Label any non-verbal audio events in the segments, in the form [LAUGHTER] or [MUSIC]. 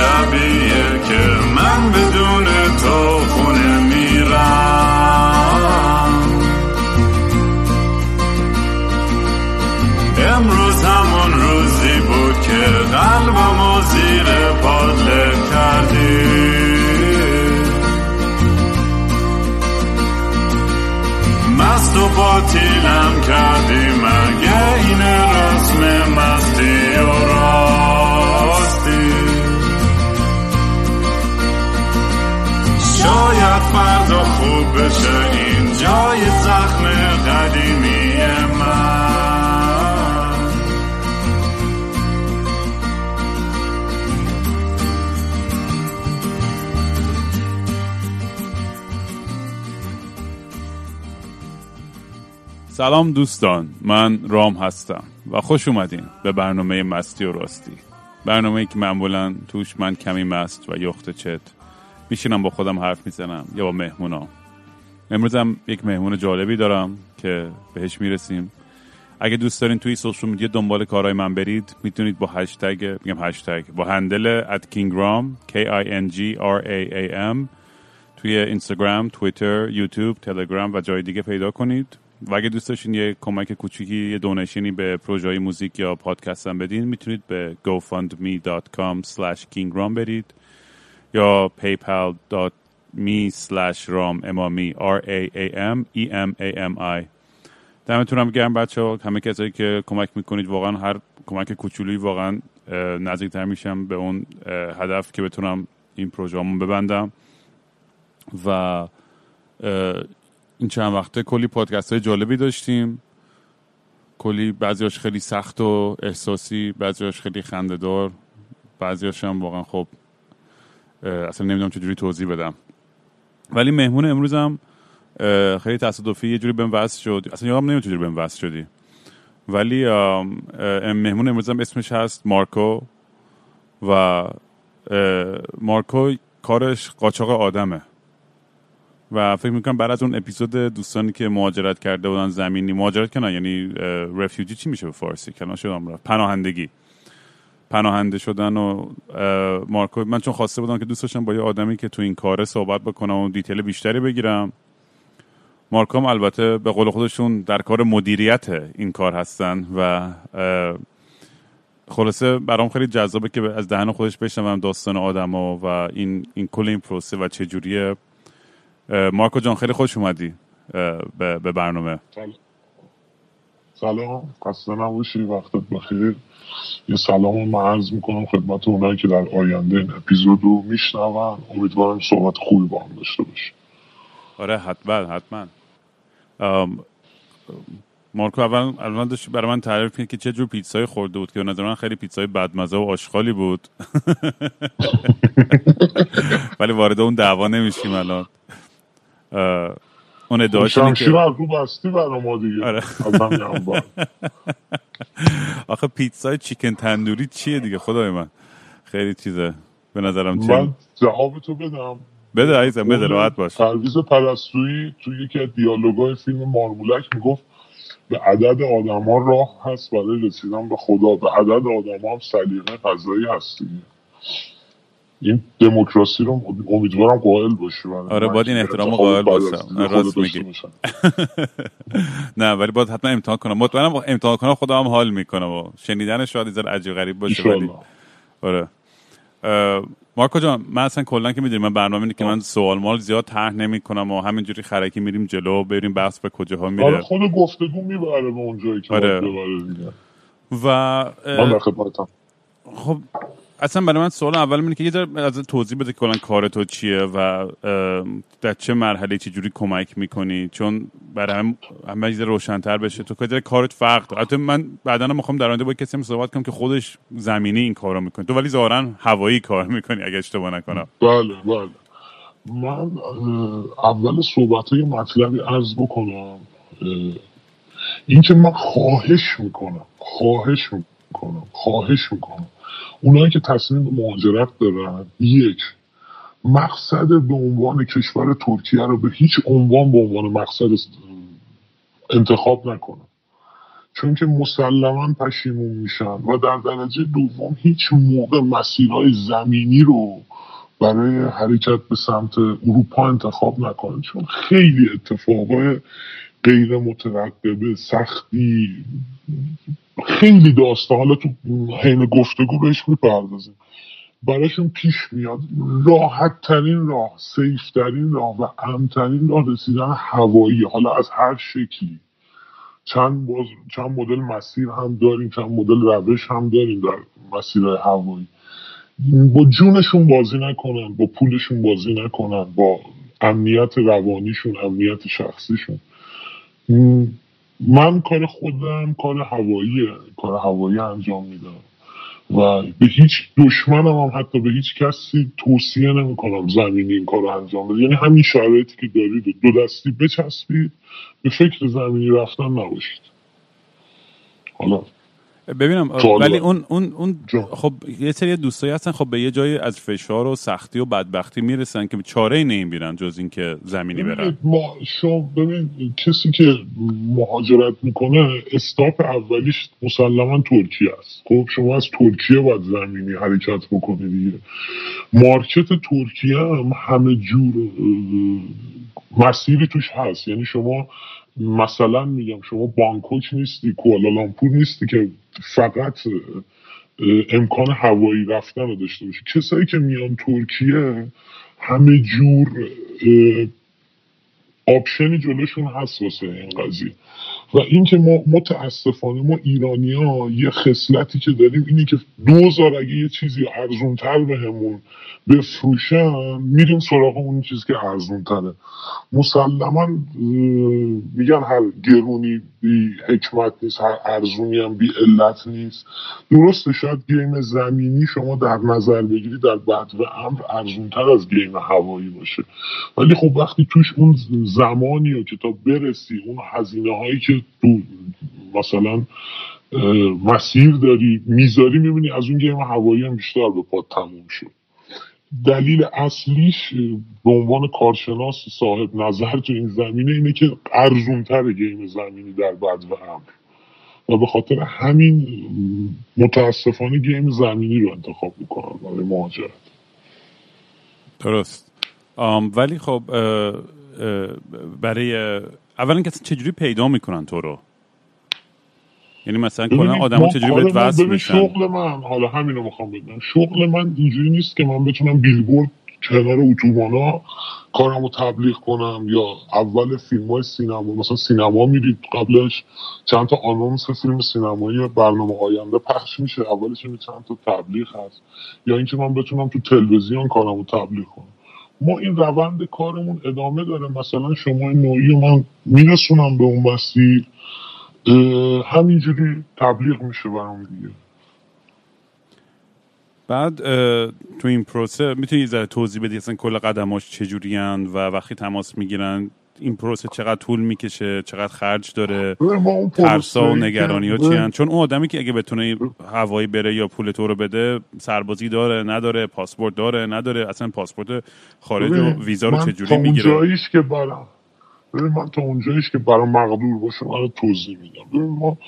شبیه که من بدون تو خونه میرم. امروز همون روزی بود که قلبم زیر پادله کردی. مست و باطیلم کردی. فردا خوب بشه. این جای زخم قدیمی سلام دوستان من رام هستم و خوش اومدین به برنامه مستی و راستی. برنامه ای که معمولا توش من کمی مست و یخت چت میشینم با خودم حرف می‌زنم یا با مهمونا. امروز هم یک مهمون جالبی دارم که بهش می‌رسیم. اگه دوست دارین توی سوشال میدیا دنبال کارهای من برید می‌تونید با هشتگ میگم هشتگ با هندل at kingram k i n g r a a m توی اینستاگرام، توییتر، یوتیوب، تلگرام و جای دیگه پیدا کنید. و اگه دوست داشتین یه کمک کوچیکی یه دونیشنی به پروژه موزیک یا پادکست هم بدین می‌تونید به gofundme.com slash kingram برید یا paypal.me slash ram امامی r a a m e m a m i. دمتون هم گرم بچه ها همه کسایی که کمک می‌کنید واقعا هر کمک کوچولی واقعا نزدیکتر میشم به اون هدف که بتونم این پروژه ببندم. و این چند وقته کلی پادکست های جالبی داشتیم. کلی بعضیاش خیلی سخت و احساسی بعضیاش خیلی خندهدار. بعضیاش هم واقعا خب اصلا نمی‌دونم چجوری توضیح بدم. ولی مهمون امروزم خیلی تصادفی یه جوری بهم وصل شد. اصلا یادم نمی‌دونم چجوری بهم وصل شدی. ولی مهمون امروزم اسمش هست مارکو و مارکو کارش قاچاق آدمه. و فکر می‌کنم بعد از اون اپیزود دوستانی که مهاجرت کرده بودن زمینی مهاجرت کنن یعنی رفیوجی چی میشه به فارسی؟ کنان شدم رفت. پناهندگی. پناهنده شدن و مارکو من چون خواسته بودم که دوست داشتم با یه آدمی که تو این کاره صحبت بکنم و دیتیل بیشتری بگیرم. مارکام البته به قول خودشون در کار مدیریت این کار هستن و خلاصه برام خیلی جذابه که از دهن خودش بشنوم داستان آدم و این, این کل این پروسه و چجوریه. مارکو جان خیلی خوش اومدی به برنامه. سلام. خسته نباشی. وقتت بخیر. یه سلام رو عرض می‌کنم خدمت اونایی که در آینده این اپیزود رو میشنون. امیدوارم صحبت خوبی با هم داشته باشی آره حتما حتما. مارکو اول اول داشت برای من تعریف کنید که چه جور پیتزای خورده بود که نظر من خیلی پیتزای بدمزه و آشغالی بود. [LAUGHS] ولی وارد اون دعوا نمیشیم الان. اون ادعاش شمشیر رو بستی برای ما دیگه. آره. [LAUGHS] آخه پیتزای چیکن تندوری چیه دیگه خدای من؟ خیلی چیزه. به نظرم چیه من جواب تو بدم. بده عزیزم بده راحت باش. پرویز پرستویی توی یکی از دیالوگای فیلم مارمولک می‌گفت به عدد آدم ها راه هست برای رسیدن به خدا به عدد آدم ها هم سلیقه فضایی هست. دیگه این دموکراسی رو امیدوارم قائل باشی آره باید این احترام قائل باشم. راست میگی. [LAUGHS] نه ولی باید حتما امتحان کنم. مطمئنم امتحان کنم خودم هم حال می‌کنم. و شنیدنش شاید یه عجیب غریب باشه ولی آره. مارکو جان من اصلا کلا که می‌دونی من برنامه اینه که من سوال مال زیاد طرح نمی کنم و همینجوری خرکی میریم جلو بریم بحث به کجاها میره. آره خود گفتگو می‌بره به اونجایی که آره. و من خب اصلا برای من سوال اول اینه که یه از توضیح بده که کلا کار تو چیه و در چه مرحله چه جوری کمک می‌کنی؟ چون برای هم همه چیز روشنتر بشه. تو کار کارت فرق داره؟ البته من بعدا می‌خوام در آینده با کسی هم صحبت کنم که خودش زمینی این کارو می‌کنه. تو ولی ظاهرا هوایی کار می‌کنی اگه اشتباه نکنم. بله بله. من اول صحبت های مطلبی عرض بکنم. این که من خواهش می‌کنم خواهش می‌کنم خواهش می‌کنم. اونایی که تصمیم به مهاجرت دارن یک مقصد به عنوان کشور ترکیه رو به هیچ عنوان به عنوان مقصد انتخاب نکنن. چون که مسلما پشیمون میشن و در درجه دوم هیچ موقع مسیرهای زمینی رو برای حرکت به سمت اروپا انتخاب نکنن. چون خیلی اتفاقای غیر مترقبه سختی. خیلی داسته حالا تو حین گفتگو بهش می‌پردازیم. براشون پیش میاد راحت ترین راه سیف ترین راه و امترین راه رسیدن هوایی. حالا از هر شکلی. چند, باز، چند مدل مسیر هم داریم چند مدل روش هم داریم در مسیرهای هوایی. با جونشون بازی نکنن با پولشون بازی نکنن با امنیت روانیشون امنیت شخصیشون. من کار خودم کار هوایی کار هوایی انجام میدم. و به هیچ دشمنم هم حتی به هیچ کسی توصیه نمی‌کنم زمینی این کار انجام بده. یعنی همین شرایطی که دارید دو دستی بچسبید به فکر زمینی رفتن نباشید. حالا ببینم ولی اون اون اون خب یه سری دوستایی هستن خب به یه جایی از فشار و سختی و بدبختی می‌رسن که چاره ای نمی‌بینن جز اینکه زمینی برن. ما شما ببین کسی که مهاجرت می‌کنه استاپ اولیش مسلما ترکیه است. خب شما از ترکیه باید زمینی حرکت بکنی دیگه. مارکت ترکیه هم همه جور مسیری توش هست. یعنی شما مثلا میگم شما بانکوک نیستی کوالالامپور نیستی که فقط امکان هوایی رفتن رو داشته باشی. کسایی که میان ترکیه همه جور option ی جلوشون هست واسه این قضیه. و اینکه ما متاسفانه ما ایرانی ها یه خصلتی که داریم اینه که دوزار اگه یه چیزی ارزون تر بهمون بفروشن میریم سراغ اون چیزی که ارزون تره مسلما میگن هر گرونی بی حکمت نیست هر ارزونی هم بی علت نیست. درسته شاید game زمینی شما در نظر بگیری در بدو امر ارزون تر از game هوایی باشه. ولی خب وقتی توش اون زمانی و که تا برسی اون هزینه هایی که تو مثلا مسیر داری می‌ذاری می‌بینی از اون گیم هوایی هم بیشتر به پاد تموم شد دلیل اصلیش به عنوان کارشناس صاحب نظر تو این زمینه اینه که ارزونتر گیم زمینی در بد و امر و به خاطر همین متاسفانه گیم زمینی رو انتخاب می‌کنن برای مهاجرت. درست. ولی خب برای اولا که چجوری پیدا می‌کنن تو رو؟ یعنی مثلا کلا آدم چجوری بهت وصل میشن؟ شغل من حالا همین رو می‌خوام بگم. شغل من اینجوری نیست که من بتونم بیلبورد کنار اتوبانا کارمو تبلیغ کنم یا اول فیلم های سینما مثلا سینما میرید قبلش چند تا آنونس فیلم سینمایی برنامه آینده پخش میشه. اولش می چند تا تبلیغ هست. یا اینکه من بتونم تو تلویزیون کارمو تبلیغ کنم. ما این روند کارمون ادامه داره. مثلا شما نوعی من میرسونم به اون مسیر. همینجوری تبلیغ میشه برام دیگه. بعد تو این پروسه می‌تونی ذره توضیح بدی اصلا کل قدماش چجوری و وقتی تماس می‌گیرن این پروسه چقدر طول می‌کشه چقدر خرج داره ترسا و نگرانی ها چی چون اون آدمی که اگه بتونه هوایی بره یا پول تو رو بده سربازی داره نداره پاسپورت داره نداره اصلا پاسپورت خارج و ویزا رو چجوری می‌گیره؟ جاییش که ببین من تا اونجاییش که برای مقدور باشه من توضیح میدم. ما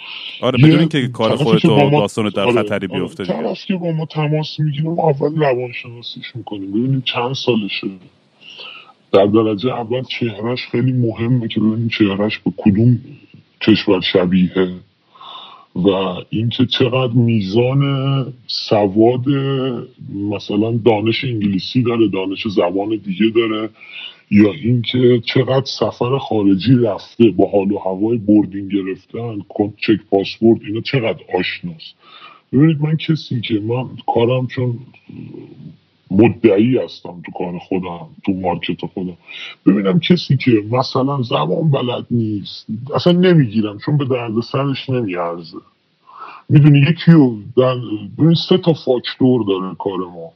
آره بدون اینکه کار خودت و داستان در آره خطری آره بیفته آره که با ما تماس می‌گیریم اول روانشناسیش می‌کنیم. ببینیم چند سالشه. در درجه اول چهرش خیلی مهمه که ببینیم چهرش به کدوم کشور شبیه و اینکه چقدر میزان سواد مثلا دانش انگلیسی داره دانش زبان دیگه داره یا اینکه چقدر سفر خارجی رفته با حال و هوای بردین گرفتن چک پاسپورت اینا چقدر آشناست. ببینید من کسی که من کارم چون مدعی هستم تو کار خودم تو مارکت خودم. ببینم کسی که مثلا زبان بلد نیست اصلا نمی‌گیرم چون به درد سرش نمیارزه. می‌دونی یکی رو در ببین سه تا فاکتور داره کار ما.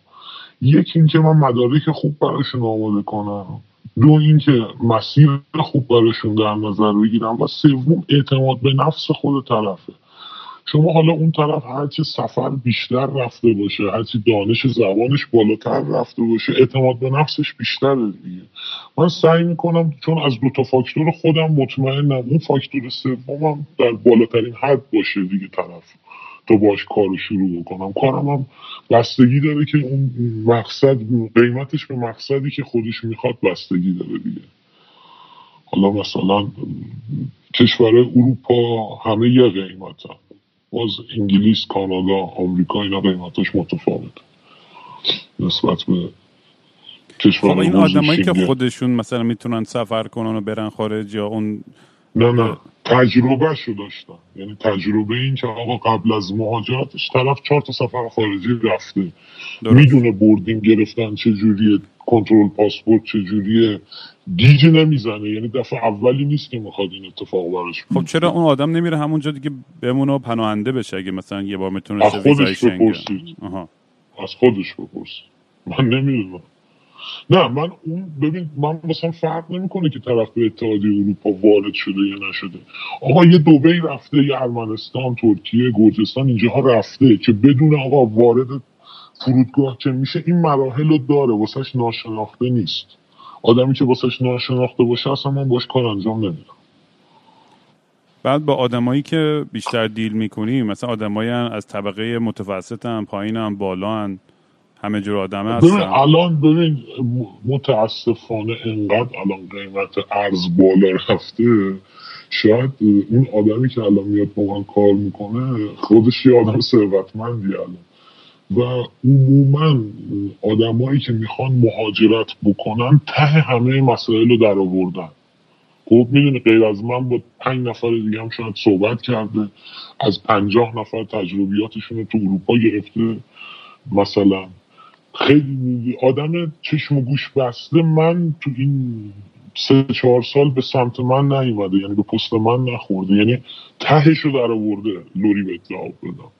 یکی اینکه من مدارک خوب براشون آماده کنم. دو اینکه مسیر خوب براشون در نظر بگیرم. و سوم اعتماد به نفس خود طرفه. شما حالا اون طرف هرچی سفر بیشتر رفته باشه هرچی دانش زبانش بالاتر رفته باشه اعتماد به نفسش بیشتر دیگه. من سعی می‌کنم چون از دو تا فاکتور خودم مطمئنم اون فاکتور سومم در بالاترین حد باشه دیگه طرف تا باش کار رو شروع بکنم. کارم هم بستگی داره که اون مقصد قیمتش به مقصدی که خودش می‌خواد بستگی داره دیگه. حالا مثلا کشور اروپا همه یه قیمت هم. باز انگلیس کانادا آمریکا اینا قیمتش متفاوت. نسبت به کشور خب این آدمایی که خودشون مثلا می‌تونن سفر کنن و برن خارج یا اون نه نه. تجربه شو داشتن. یعنی تجربه این که آقا قبل از مهاجرتش طرف چهار تا سفر خارجی رفته. می‌دونه boarding گرفتن چجوریه. کنترل پاسپورت چجوریه؟ گیج نمی‌زنه یعنی دفعه اولی نیست که می‌خواد این اتفاق براش خب چرا اون آدم نمیره همونجا دیگه بمونه و پناهنده بشه اگه مثلا یه بار می‌تونه از خودش بپرسید. از خودش بپرسید. من نمی‌دونم. نه من اون ببین من مثلا فرق نمی‌کنه که طرف به اتحادیه اروپا وارد شده یا نشده. آقا یه دوبی رفته یه ارمنستان ترکیه گرجستان اینجاها رفته که بدون آقا وارد فرودگاه که میشه این مراحل رو داره واسهش ناشناخته نیست. آدمی که واسهش ناشناخته باشه اصلا من باش کار انجام نمیدم. بعد با آدمایی که بیشتر دیل می‌کنی مثلا آدمایی از طبقه متوسط هم پایین هم بالا هم همه جور آدمه هستن. ببین الان ببین متاسفانه انقدر الان قیمت ارز بالا رفته. شاید اون آدمی که الان میاد با من کار می‌کنه خودش یه آدم ثروتمندی الان. و عموما آدمایی که می‌خوان مهاجرت بکنن ته همه مسائل رو در آوردن. خب می‌دونی غیر از من با پنج نفر دیگه هم شاید صحبت کرده. از پنجاه نفر تجربیاتشون تو اروپا گرفته. مثلا خیلی آدم چشم و گوش بسته من تو این سه چهار سال به سمت من نیومده. یعنی به پست من نخورده. یعنی تهش رو در آورده لوری به جواب بدم.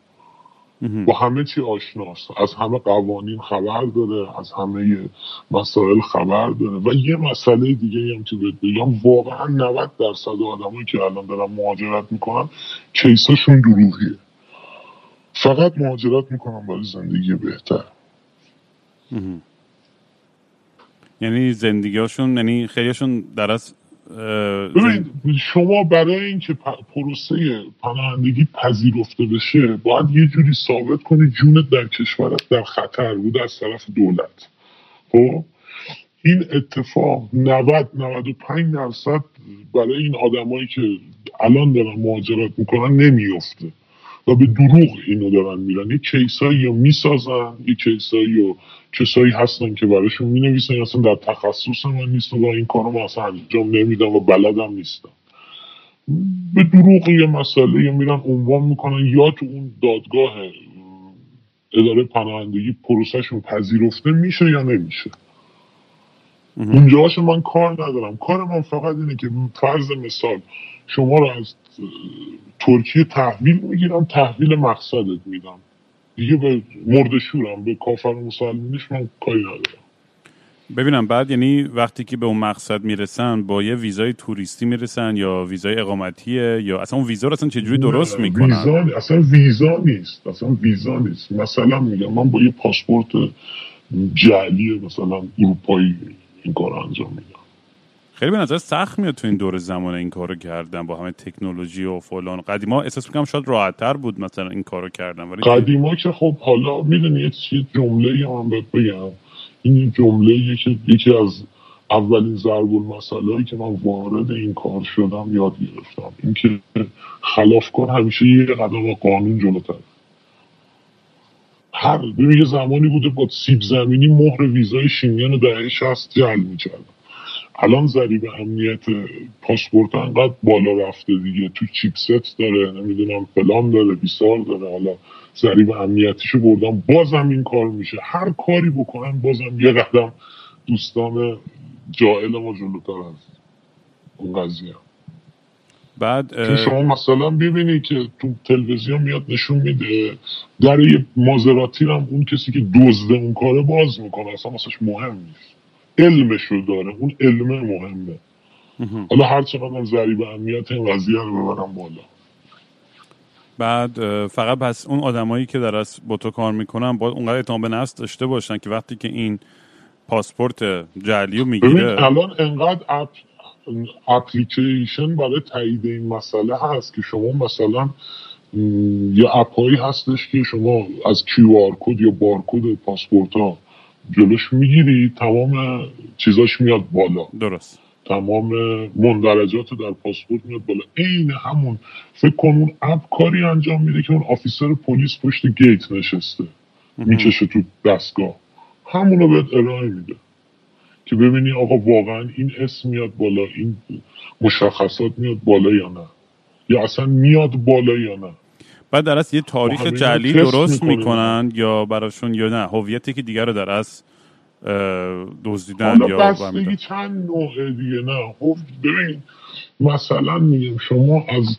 با همه چی آشناست. از همه قوانین خبر داره از همه مسائل خبر داره. و یه مسئله دیگه هم که بهت بگم واقعا 90 درصد آدمایی که الان دارن مهاجرت می‌کنن کیساشون دروغیه. فقط مهاجرت می‌کنن برای زندگی بهتر. یعنی زندگیشون یعنی خیلیشون در از ببین شما برای اینکه پروسه پناهندگی پذیرفته بشه باید یه جوری ثابت کنی جونت در کشورت در خطر بود از طرف دولت. خب؟ این اتفاق 90 95 درصد برای این آدمایی که الان دارن مهاجرت می‌کنن نمیفته و به دروغ اینو دارن میرن. یه کیسایی رو می‌سازن یه کیسایی رو کسایی هستن که براشون می‌نویسن اصلا در تخصص من نیست و این کارو من اصلا انجام نمیدم و بلدم نیستم. به دروغ یه مسئله یا میرن عنوان می‌کنن یا تو اون دادگاه اداره پناهندگی پروسهشون پذیرفته میشه یا نمیشه. اونجاش من کار ندارم. کار من فقط اینه که فرض مثال شما رو از ترکیه تحویل می‌گیرم تحویل مقصدت میدم دیگه به مردشورم به کافر مسلمانیش من کاری ندارم. ببینم بعد یعنی وقتی که به اون مقصد می‌رسن با یه ویزای توریستی می‌رسن یا ویزای اقامتیه یا اصلا اون ویزا رو اصلا چجوری درست می‌کنن؟ ویزا اصلا ویزا نیست. اصلا ویزا نیست. مثلا میگم من با یه پاسپورت جعلی مثلا اروپایی این کار انجام میدم. خیلی به نظر سخت میاد تو این دور زمان این کارو کردن با همه تکنولوژی و فلان. قدیما احساس می‌کنم شاید راحتتر بود مثلا این کارو کردن ولی قدیما که خب حالا می‌دونی یه جمله هم بهت بگم. این جمله یکی یکی از اولین ضرب المثلایی که من وارد این کار شدم یاد گرفتم. اینکه خلافکار همیشه یه قدم قانون جلوتر. هر یه زمانی بوده با سیب زمینی مهر ویزای شینگن دهه 60 جعل می‌کردن. الان ضریب امنیت پاسپورت انقدر بالا رفته دیگه. تو چیپست داره نمی‌دونم فلان داره بیسار داره. حالا ضریب امنیتیشو بردم بازم این کار میشه. هر کاری بکنن بازم یه قدم دوستان جائل ما جلوتر از اون قضیه. بعد شما مثلا ببینید که تو تلویزیون میاد نشون میده در یه مازراتی هم اون کسی که دزده اون کاره باز می‌کنه اصلا واسش مهم نیست. علمش رو داره. اون علم مهمه. حالا هر چقدر ضریب امنیت این قضیه رو ببرم بالا. بعد فقط پس اون آدمایی که در با تو کار می‌کنن باید اونقدر اعتماد به نفس داشته باشن که وقتی که این پاسپورت جعلی رو می‌گیره الان انقدر اپ اپلیکیشن برای تایید این مسئله هست که شما مثلا یه app هایی هستش که شما از QR code یا بارکد پاسپورت ها جلوش می‌گیری تمام چیزاش میاد بالا. درست. تمام مندرجات در پاسپورت میاد بالا. عین همون فکر کن اون app کاری انجام میده که اون officer پلیس پشت gate نشسته. می‌کشه تو دستگاه. همونو بهت ارائه میده که ببینی آقا واقعا این اسم میاد بالا این مشخصات میاد بالا یا نه. یا اصلا میاد بالا یا نه. بعد در اصل یه تاریخ جعلی تست درست. می‌کنن یا براشون یا نه هویتی که دیگر رو در اصل دزدیدن یا بستگی. چند نوعه دیگه نه خب ببین مثلا میگم شما از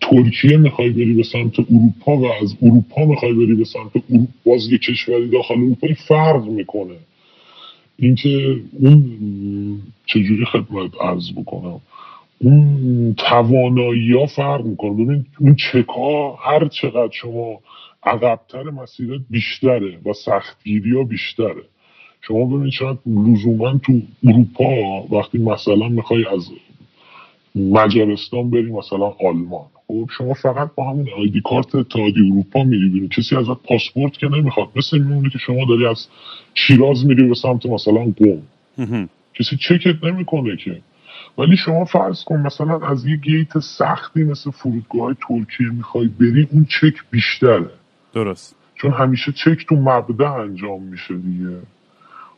ترکیه می‌خوای بری به سمت اروپا و از اروپا می‌خوای بری به سمت اروپا باز یه کشوری داخل اروپا این فرق می‌کنه اینکه اون چجوری خدمت عرض بکنم اون توانایی ها فرق می‌کنه. ببین اون چکا هر چقدر شما عقبتر مسیرت بیشتره و سختگیری ها بیشتره. شما ببینید شاید لزوما تو اروپا وقتی مثلا می‌خوای از مجارستان بری مثلا آلمان. خب شما فقط با همون آیدی کارت اتحادیه اروپا میری بیرون. کسی ازت پاسپورت که نمی‌خواد مثل میمونه که شما داری از شیراز میری به سمت مثلا مهم. کسی چکت نمی‌کنه که ولی شما فرض کن مثلا از یه gate سختی مثل فرودگاه ترکیه می‌خوای بری اون چک بیشتره. درست. چون همیشه چک تو مبدا انجام میشه دیگه.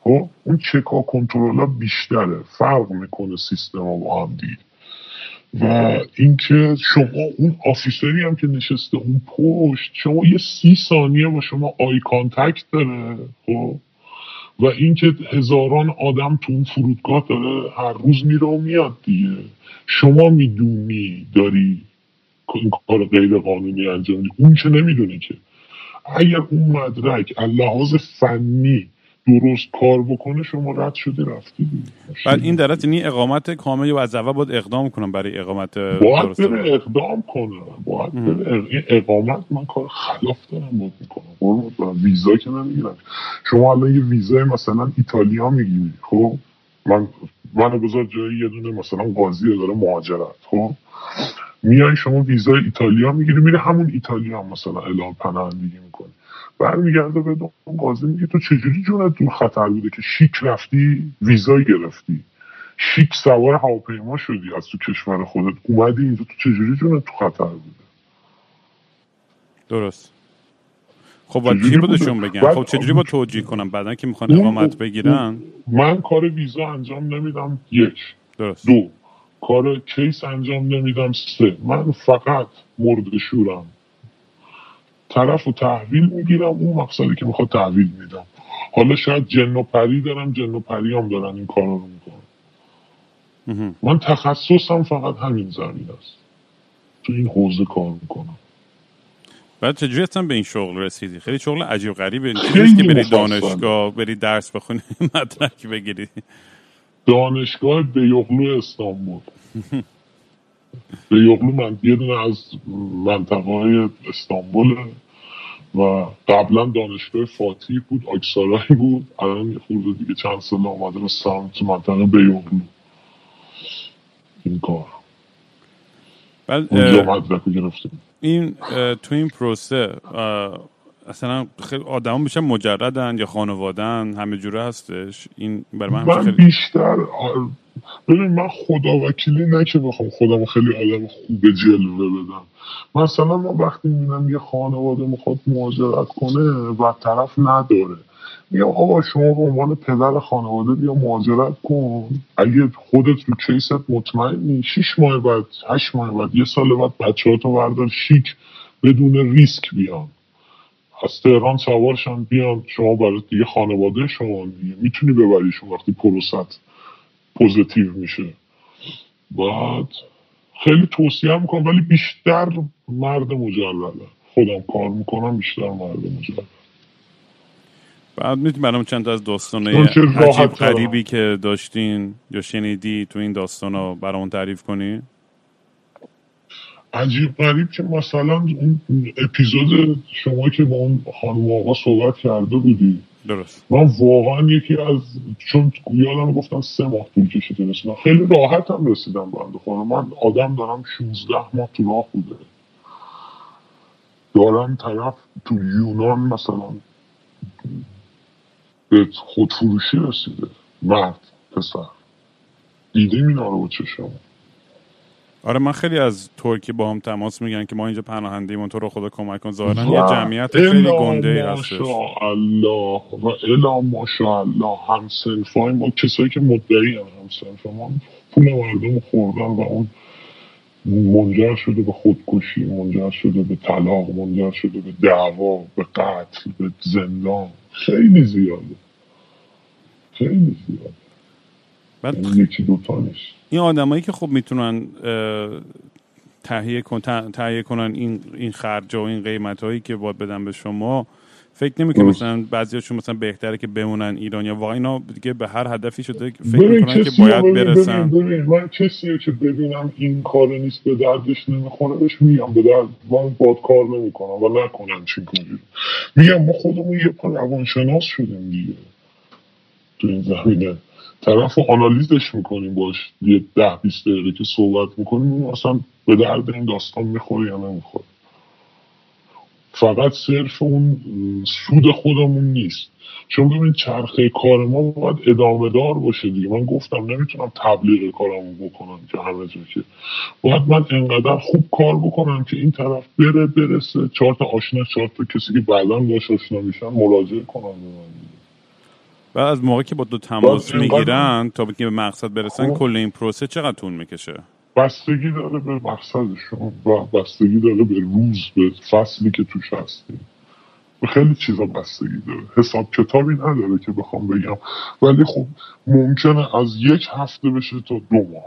خب؟ اون چک ها کنترل ها بیشتره. فرق می‌کنه سیستم ها با هم دیگه. و اینکه شما اون officer ی هم که نشسته اون پشت شما یه سی ثانیه با شما eye contact داره. خب؟ و اینکه هزاران آدم تو اون فرودگاه داره هر روز میره و میاد دیگه. شما می‌دونی داری این کار غیر قانونی انجام اون که نمی‌دونه که. اگر اون مدرک لحاظ فنی درست کار بکنه شما رد شدی رفتی. بعد این در اصل یعنی اقامت کامل یا از اول باید اقدام کنم برای اقامت باید درست بره اقدام کنه باید بره. اقامت من کار خلاف دارم باید می‌کنم. ویزا که نمی‌گیرم شما الان یه ویزای مثلا ایتالیا می‌گیری خب؟ من منو بذار جای یه دونه مثلا قاضی داره مهاجرت خب؟ میای شما ویزای ایتالیا می‌گیری میره همون ایتالیا هم مثلا اعلام پناهندگی می‌کنی برمیگرده به اون قاضی میگه تو چجوری جونت دور خطر بوده که شیک رفتی ویزا گرفتی؟ شیک سوار هواپیما شدی از تو کشور خودت اومدی اینجا تو چجوری جونت تو خطر بوده؟ درست. خب باید چجوری چی؟ بودشون بگم بعد- خب چجوری با توجیه کنم؟ بعدا که می‌خوان اقامت بگیرن؟ من کار ویزا انجام نمیدم یک. درست. دو. کار کیس انجام نمیدم سه. من فقط مرد شورم. طرف رو تحویل می‌گیرم اون مقصدی که می‌خواد تحویل میدم. حالا شاید جن و پری دارم جن و پری هم دارن این کارا رو می‌کنن. من تخصصم فقط همین زمین است. تو این حوزه کار می‌کنم. بعد چجوری اصلا به این شغل رسیدی؟ خیلی شغل عجیب غریبه. خیلی که بری. دانشگاه بری درس بخونی [LAUGHS] مدرک بگیری. دانشگاه بیوغلو استانبول. [LAUGHS] بیوغلو من یه دونه از منطقه های استانبول و قبلا دانشگاه فاتیح بود آکسارای بود. الان یه خورده دیگه چند سال آمده به سمت منطقه بیوغلو این کار. اونجا گرفتیم این تو این پروسه اصلا خیلی آدما میشن مجردن یا خانوادن همه جوره هستش؟ این برای من من خیلی بیشتر ببین من خدا وکیلی نه که بخوام خودم خیلی آدم خوب جلوه بدم. مثلا ما وقتی می‌بینم یه خانواده می‌خواد مهاجرت کنه و طرف نداره. میگم آقا شما به عنوان پدر خانواده بیا مهاجرت کن. اگه خودت رو case ت مطمئنی شیش ماه بعد هشت ماه بعد یه سال بعد بچه تو بردار شیک بدون ریسک بیان. از تهران سوارشن بیان. شما برای دیگه خانواده شما می‌تونی ببریشون وقتی پروسه‌ت positive میشه. بعد خیلی توصیه می‌کنم ولی بیشتر مرد مجرده خودم کار می‌کنم بیشتر مرد مجرد بعد می‌تونی برام چند تا از داستانه عجیب ترم. غریبی که داشتین یا شنیدی تو این داستانا برامون تعریف کنی؟ عجیب غریب که مثلا اون اپیزود شما که با اون خانم آقا صحبت کرده بودی درست. من واقعا یکی از چون یادم گفتم سه ماه طول کشید رسیدم خیلی راحت هم رسیدم بنده خدا من آدم دارم 16 ماه تو راه بوده. دارم طرف تو یونان مثلا به خودفروشی رسیده. مرد پسر. دیده اینا رو با چشم آره من خیلی از ترکی با هم تماس میگن که ما اینجا پناهنده تو رو خدا کمک کن ظاهرا یه جمعیت خیلی گنده ای هستش الله و الا ماشاءالله. هم سنفای ما کسایی که مدعی هم هم ما. پول مردم خوردن و اون منجر شده به خودکشی منجر شده به طلاق منجر شده به دعوا به قتل به زندان. خیلی زیاده. خیلی زیاده. بعد یکی دوتا نیست. این آدمایی که خب می‌تونن تهیه کن تهیه کنن این این خرج و این قیمت هایی که باید بدن به شما. فکر نمی که مثلا بعضیاشون مثلا بهتره که بمونن ایران یا واقعا اینا دیگه به هر هدفی شده فکر می‌کنن که باید برسن ببین ببین من کسی که ببینم این کار نیست به دردش نمی‌خوره بهش میگم به درد من باد کار نمی‌کنم و نکنم چی میگم ما خودمون یه پا روانشناس شدیم دیگه. تو این زمینه. طرف رو آنالیزش می‌کنیم باش. یه ده بیست دقیقه که صحبت می‌کنیم اصلا به درد این داستان می‌خوره یا نمی‌خوره. فقط صرف اون سود خودمون نیست. چون ببین چرخه کار ما باید ادامه دار باشه دیگه. من گفتم نمی‌تونم تبلیغ کارمو بکنم که همه جا که. باید من انقدر خوب کار بکنم که این طرف بره برسه. چهار تا آشنا چهار تا کسی که بعدا باش آشنا میشن مراجعه کنم به من. و از موقع که با دو تماس می‌گیرن تا به مقصد برسن خب. کل این پروسه چقدر طول می‌کشه؟ بستگی داره به مقصدشون و بستگی داره به روز به فصلی که توش هستیم. به خیلی چیزا بستگی داره. حساب کتابی نداره که بخوام بگم. ولی خب ممکنه از یک هفته بشه تا دو ماه.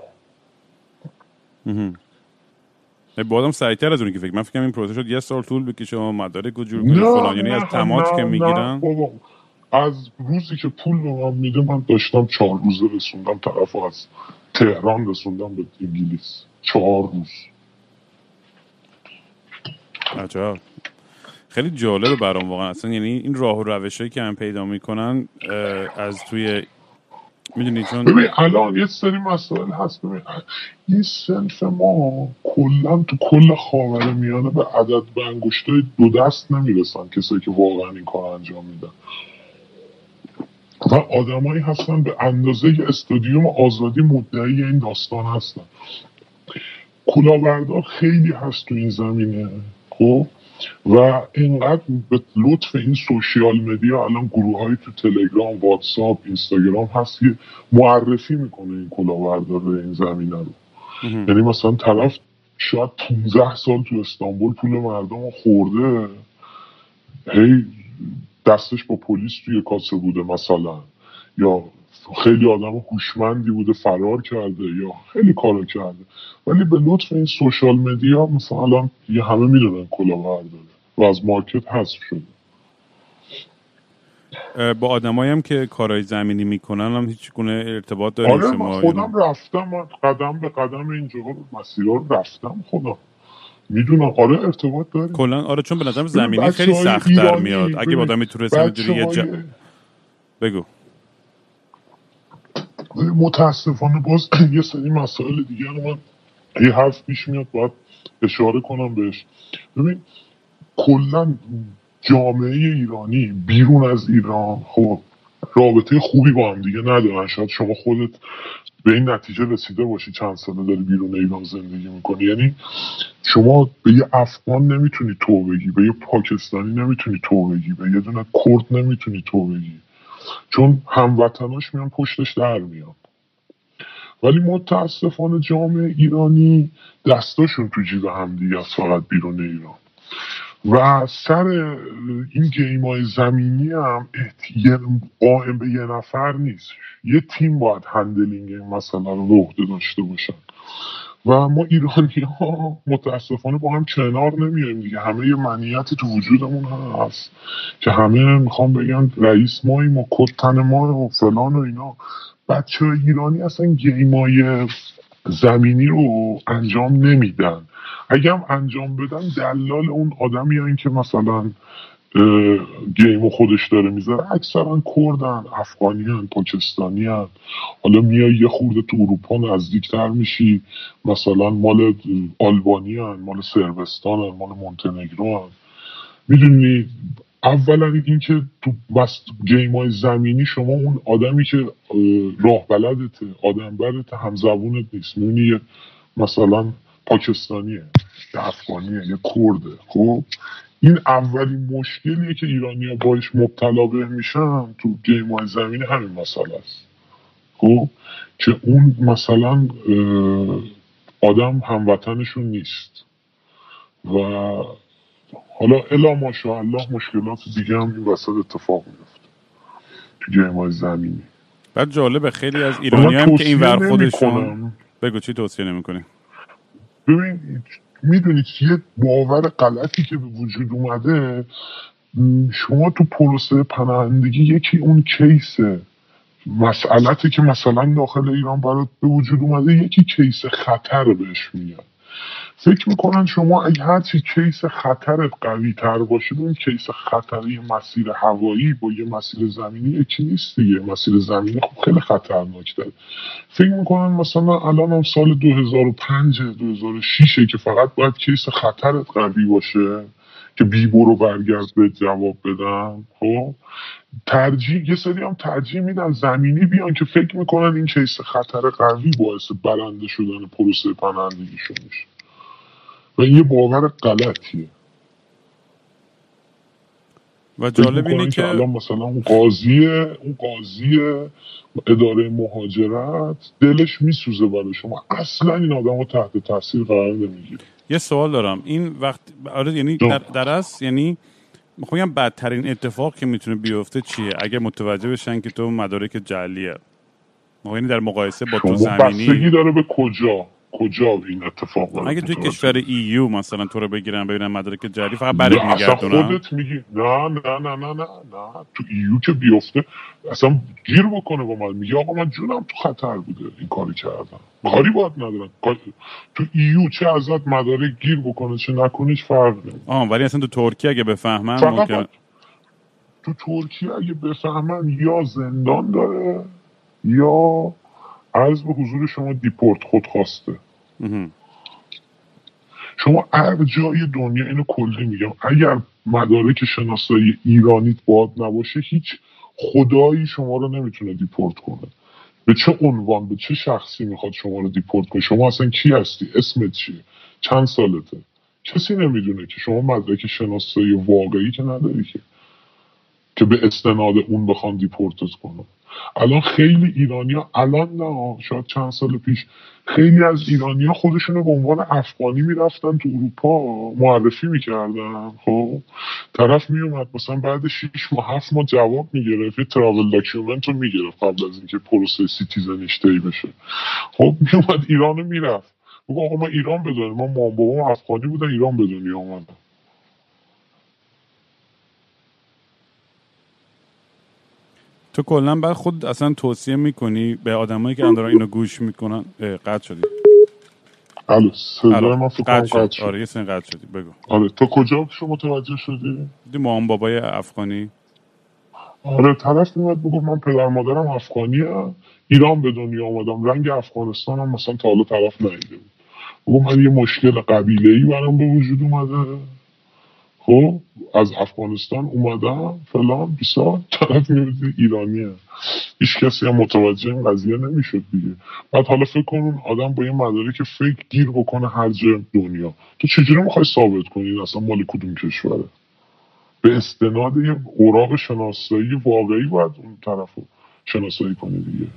با آدم سریعتر از اونی که فکر. من فکرم این پروسه شد یه سال طول بکشه و مدارک و جور کنی فلان. یعنی از تماس که می‌گیرن؟ از روزی که پول به من میده من داشتم چهار روزه رسوندم طرف از تهران رسوندم به انگلیس. چهار روز. عجب. خیلی جالبه برام واقعا. اصلا یعنی این راه و روش که هم پیدا می‌کنن از توی می‌دونی چون ببین الان یه سری مسائل هست. ببین این سنف ما کلا تو کل خاور میانه به عدد به انگشتای دو دست نمی‌رسن کسایی که واقعا این کار انجام میدن. و آدمایی هستن به اندازه استادیوم آزادی مدعی این داستان هستن. کلاهبردار خیلی هست تو این زمینه خب؟ و اینقدر به لطف این سوشیال مدیا الان گروه های تو تلگرام واتساپ اینستاگرام هست که معرفی می‌کنه این کلاهبردار به این زمینه رو. یعنی مثلا طرف شاید 15 سال تو استانبول پول مردم رو خورده. هی دستش با پلیس توی کاسه بوده مثلا. یا خیلی آدم هوشمندی بوده فرار کرده یا خیلی کارا کرده. ولی به لطف این سوشال مدیا مثلا یه همه می‌دونن کلاهبرداره و از مارکت حذف شده. با آدمایی هم که کارهای زمینی می‌کنن هم هیچ گونه ارتباط داریم آره شما من خودم رفتم من قدم به قدم اینجا مسیرها رو رفتم خودم می‌دونم آره ارتباط داریم. کلا آره چون به نظرم زمینی خیلی سختتر میاد. اگه با آدمی تو رسم یه جا... بگو. متاسفانه باز [CLEARS THROAT] یه سری مسائل دیگه رو من یه حرف پیش میاد باید اشاره کنم بهش. ببین کلا جامعه ایرانی بیرون از ایران خب رابطه خوبی با هم دیگه ندارن. شاید شما خودت به این نتیجه رسیده باشی چند ساله داری بیرون ایران زندگی می‌کنی. یعنی شما به یه افغان نمی‌تونی تو بگی به یه پاکستانی نمی‌تونی تو بگی به یه دونه کرد نمی‌تونی تو بگی. چون هموطناش میان پشتش در میان. ولی متاسفانه جامعه ایرانی دستاشون تو جیب هم دیگه‌ست فقط بیرون ایران. و سر این game های زمینی هم قائم به یه نفر نیست. یه تیم باید handling مسئله رو عهده داشته باشن. و ما ایرانی ها متاسفانه با هم کنار نمیایم دیگه. همه یه منیتی تو وجودمون هست که همه می‌خوام بگن رئیس ماییم و کتن ما و فلان و اینا. بچه ایرانی اصلا گیمای زمینی رو انجام نمیدن. اگه هم انجام بدن دلال اون آدمی این که مثلا گیم خودش داره می‌ذاره اکثرا کردن افغانیان پاکستانیان حالا میای یه خورده تو اروپا نزدیکتر میشی مثلا مال آلبانیان مال سربستان مال مونتنگرو می‌دونی؟ اولا اینکه تو بس گیم های زمینی شما اون آدمی که راه بلدته آدم برته همزبونت نیست. میونی مثلا پاکستانیه یه افغانیه یه کرده. خب؟ این اولین مشکلیه که ایرانی ها باش مبتلا به میشن تو گیم های زمینی همین مسئله است. خب؟ که اون مثلا آدم هموطنشون نیست. و حالا الا ماشاءالله مشکلات دیگه هم این وسط اتفاق میفته تو گیم های زمینی. بعد جالبه خیلی از ایرانی هم که این ور خودشون بگو چی توصیه نمی‌کنی؟ ببین می‌دونید یه باور غلطی که به وجود اومده شما تو پروسه پناهندگی یکی اون کیسه. مسئلتی که مثلا داخل ایران برات به وجود اومده یکی کیس خطر بهش میاد. فکر می‌کنن شما اگه هرچی case خطرت قوی تر باشه اون case خطری مسیر هوایی با یه مسیر زمینی یکی نیست دیگه. مسیر زمینی خب خیلی خطرناک داره فکر می‌کنن مثلا الان هم سال 2005 2006 که فقط باید case خطرت قوی باشه که بی برو برگرد به جواب بدن خب؟ ترجیح یه سری هم ترجیح میدن زمینی بیان که فکر می‌کنن این case خطر قوی باعث برنده شدن پروسه پناهندگیشون میشه. و این یه باور غلطیه. و جالب اینه که الان مثلا اون قاضی اون قاضی اداره مهاجرت دلش میسوزه برای شما. اصلا این آدم رو تحت تاثیر قرار نمی‌گیره. یه سوال دارم. این وقت آره یعنی در, در یعنی می‌خوام بدترین اتفاق که می‌تونه بیفته چیه؟ اگه متوجه بشن که تو مدارک جعلیه. یعنی در مقایسه با تو زمینی بستگی داره به کجا؟ کجا این اتفاق داره اگه توی کشور ایو مثلا تو رو بگیرن ببینن مدارک جعلی فقط برات میگردونن خودت میگی. نه نه نه نه نه نه. تو ایو که بیفته اصلا گیر بکنه با من. میگه آقا من جونم تو خطر بوده این کاری کردم کاری باید ندارم تو ایو چه ازت مدارک گیر بکنه چه نکنیش فرق آه ولی اصلا تو ترکیه اگه بفهمن ممکن... تو ترکیه اگه بفهمن یا زندان داره یا عرض به حضور شما deport خود خواسته شما جای دنیا اینو کلی میگم. اگر مدارک شناسایی ایرانیت بات نباشه هیچ خدایی شما رو نمی‌تونه deport کنه. به چه عنوان به چه شخصی می‌خواد شما رو deport کنه؟ شما اصلا کی هستی؟ اسمت چیه؟ چند سالته؟ کسی نمی‌دونه که شما مدرک شناسایی واقعی که نداری که که به استناد اون بخوان deport ت کنن الان خیلی ایرانیا الان نه شاید چند سال پیش خیلی از ایرانیا خودشونو به عنوان افغانی می‌رفتن تو اروپا معرفی می‌کردن. خب طرف میومد مثلا بعد 6 ماه هفت ماه جواب می‌گرفت یه travel document رو می‌گرفت قبل از اینکه پروسه citizenship طی بشه. خب میومد ایرانو می‌رفت. بگو آقا ما ایران بدونیم. ما مام افغانی بودن ایران بدونی آمدن تو کلا بعد خود اصلا توصیه می‌کنی به آدمایی که اندارا اینو گوش می‌کنن؟ قطع شدی. الو صدای فکر شد. آره یه سن قطع شدی. بگو. آره تو کجا شما متوجه شدی؟ دی مام بابای افغانی؟ آره طرف میاد بگو من پدر مادرم افغانیه ایران به دنیا آمدم رنگ افغانستان هم مثلا تا حالا طرف ندیده بود. بگو من یه مشکل قبیله ای برام به وجود اومده. خب از افغانستان اومدم فلان بیسا طرف میبودی ایرانیه. هیچ کسی هم متوجه این قضیه نمی‌شد دیگه. بعد حالا فکر کن آدم با یه که فکر گیر بکنه هر جای دنیا. تو چجوری می‌خوای ثابت کنی اصلا مال کدوم کشوره؟ به استناد یه اوراق شناسایی واقعی باید اون طرف رو شناسایی کنی دیگه.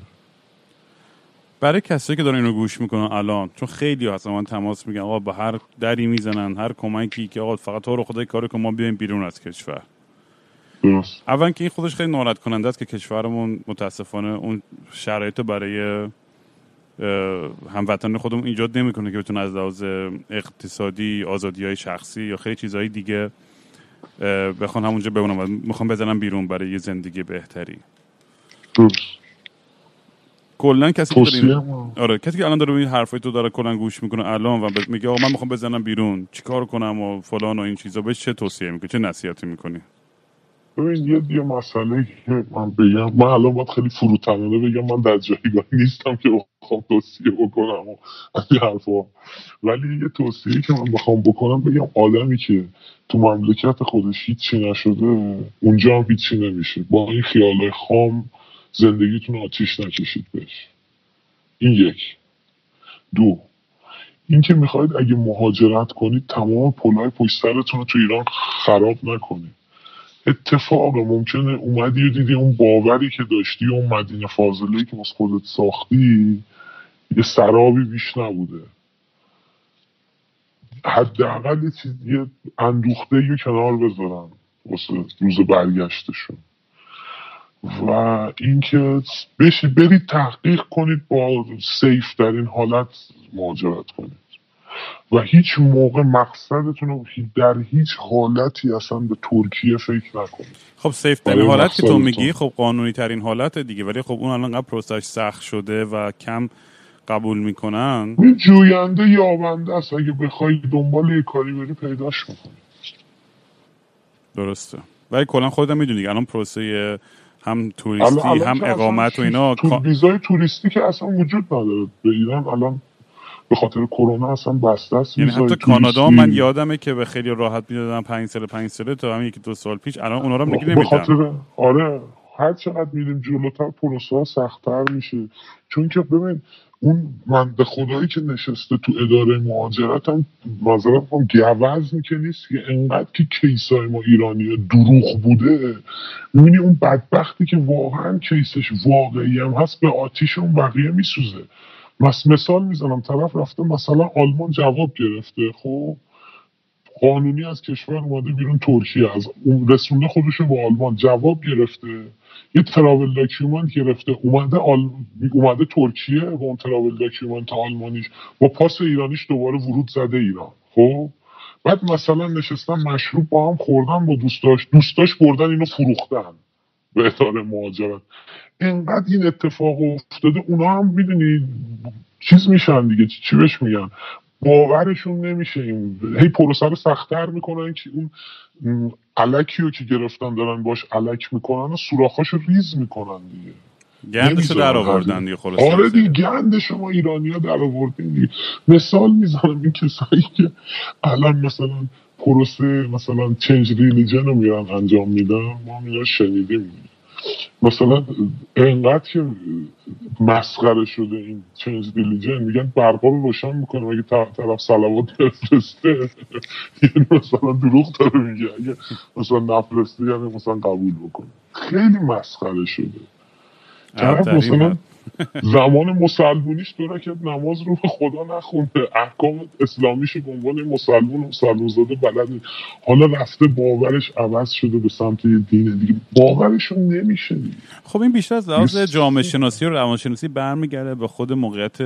برای کسایی که دارن اینو گوش می‌کنن الان چون خیلی هستن من تماس میگن آقا با هر دری می‌زنن هر کمکی که آقا فقط تو رو خدای کار کن ما بیایم بیرون از کشور. اول که این خودش خیلی ناراحت کننده است که کشورمون متاسفانه اون شرایط برای هموطن خودمون ایجاد نمی‌کنه که بتونه از لحاظ اقتصادی آزادی های شخصی یا خیلی چیزهای دیگه بخوان همونجا بمونن. و می‌خوان بزنن بیرون برای یه زندگی بهتری. کلا کسی که داره آره کسی که الان داره این حرفای تو داره کلا گوش می‌کنه الان و میگه آقا من می‌خوام بزنم بیرون چیکار کنم و فلان و این چیزا بهش چه توصیه می‌کنی؟ چه نصیحتی می‌کنی؟ ببین یه یه مسئله که من بگم من الان باید خیلی فروتنانه بگم من در جایگاه نیستم که بخوام توصیه بکنم و این حرفا. ولی یه توصیه که من بخوام بکنم بگم آدمی که تو مملکت خودش هیچی نشده اونجا هم هیچی نمیشه. با این خیالای خام زندگیتون آتیش نکشید بهش. این یک. دو. اینکه می‌خواید اگه مهاجرت کنید تمام پلای پشت سرتون رو تو ایران خراب نکنید. اتفاق ممکنه اومدی و دیدی اون باوری که داشتی اون مدینه فاضله که واسه خودت ساختی یه سرابی بیش نبوده. حداقل یه چیز اندوخته یه کنار بذارن واسه روز برگشتشون. و اینکه بشی برید تحقیق کنید با سیف در این حالت مهاجرت کنید. و هیچ موقع مقصدتون رو در هیچ حالتی اصلا به ترکیه فکر نکنید. خب سیف برای ترین حالت که تو. میگی؟ خب قانونی ترین حالت دیگه ولی خب اون الان قبل پروسش سخت شده و کم قبول می‌کنن. این جوینده یابنده است. اگه بخوای دنبال یه کاری بری پیداش می‌کنی. درسته. ولی کلا خودم می‌دونی الان پروسه هم توریستی هم اقامت و اینا کا- ویزای توریستی که اصلا وجود نداره. به ایران الان به خاطر کرونا اصلا بسته است یعنی ویزای حتی کانادا هم توریستی. من یادمه که به خیلی راحت می‌دادن پنج سال پنج ساله تا همین یکی دو سال پیش الان اونا رو هم دیگه به نمیدن؟ خاطر آره هر چقدر میریم جلوتر پروسه ها سختتر میشه. چون که ببین اون بنده خدایی که نشسته تو اداره مهاجرت هم معذرت هم گوزنی که نیست که انقدر که کیسای ما ایرانی دروغ بوده. می‌بینی اون بدبختی که واقعا کیسش واقعی هم هست به آتیش اون بقیه میسوزه. مثال می‌زنم طرف رفته مثلا آلمان جواب گرفته خب؟ قانونی از کشور اومده بیرون ترکیه از اون رسونده خودش به آلمان جواب گرفته. یه travel document گرفته. اومده آل... اومده ترکیه با اون travel document آلمانیش. با پاس ایرانیش دوباره ورود زده ایران. خب؟ بعد مثلا نشستن مشروب با هم خوردن با دوستاش. دوستاش بردن اینو فروختن. به اداره مهاجرت. انقدر این اتفاق افتاده. اونا هم می‌دونی چیز میشن دیگه. چی بهش میگن؟ باورشون نمیشه این هی پروسه رو سختتر می‌کنن که اون علکی رو که گرفتن دارن باش علک می‌کنن و سوراخاشو ریز می‌کنن دیگه. گندشو در آوردن دیگه خلاص آره دیگه گند شما ایرانی ها در آوردین دیگه. مثال می‌زنم این کسایی که الان مثلا پروسه مثلا چنج ریلیجن رو میرن انجام میدن ما اینا شنیدیم. مثلا انقدر که مسخره شده این چنج ریلیجن میگن برقا رو روشن می‌کنه اگه طرف صلوات بفرسته؟ [LAUGHS] یعنی مثلا دروغ داره میگه. اگه مثلا نفرسته یعنی مثلا قبول بکنه. خیلی مسخره شده. طرف مثلا. زمان مسلمونیش دو رکعت نماز رو به خدا نخونده. احکام اسلامیش به عنوان مسلمون و مسلمون زاده بلد نیست. حالا رفته باورش عوض شده به سمت یه دین دیگه. باورشون نمیشه دیگه. خب این بیشتر از لحاظ جامعه شناسی و روانشناسی برمیگرده به خود موقعیت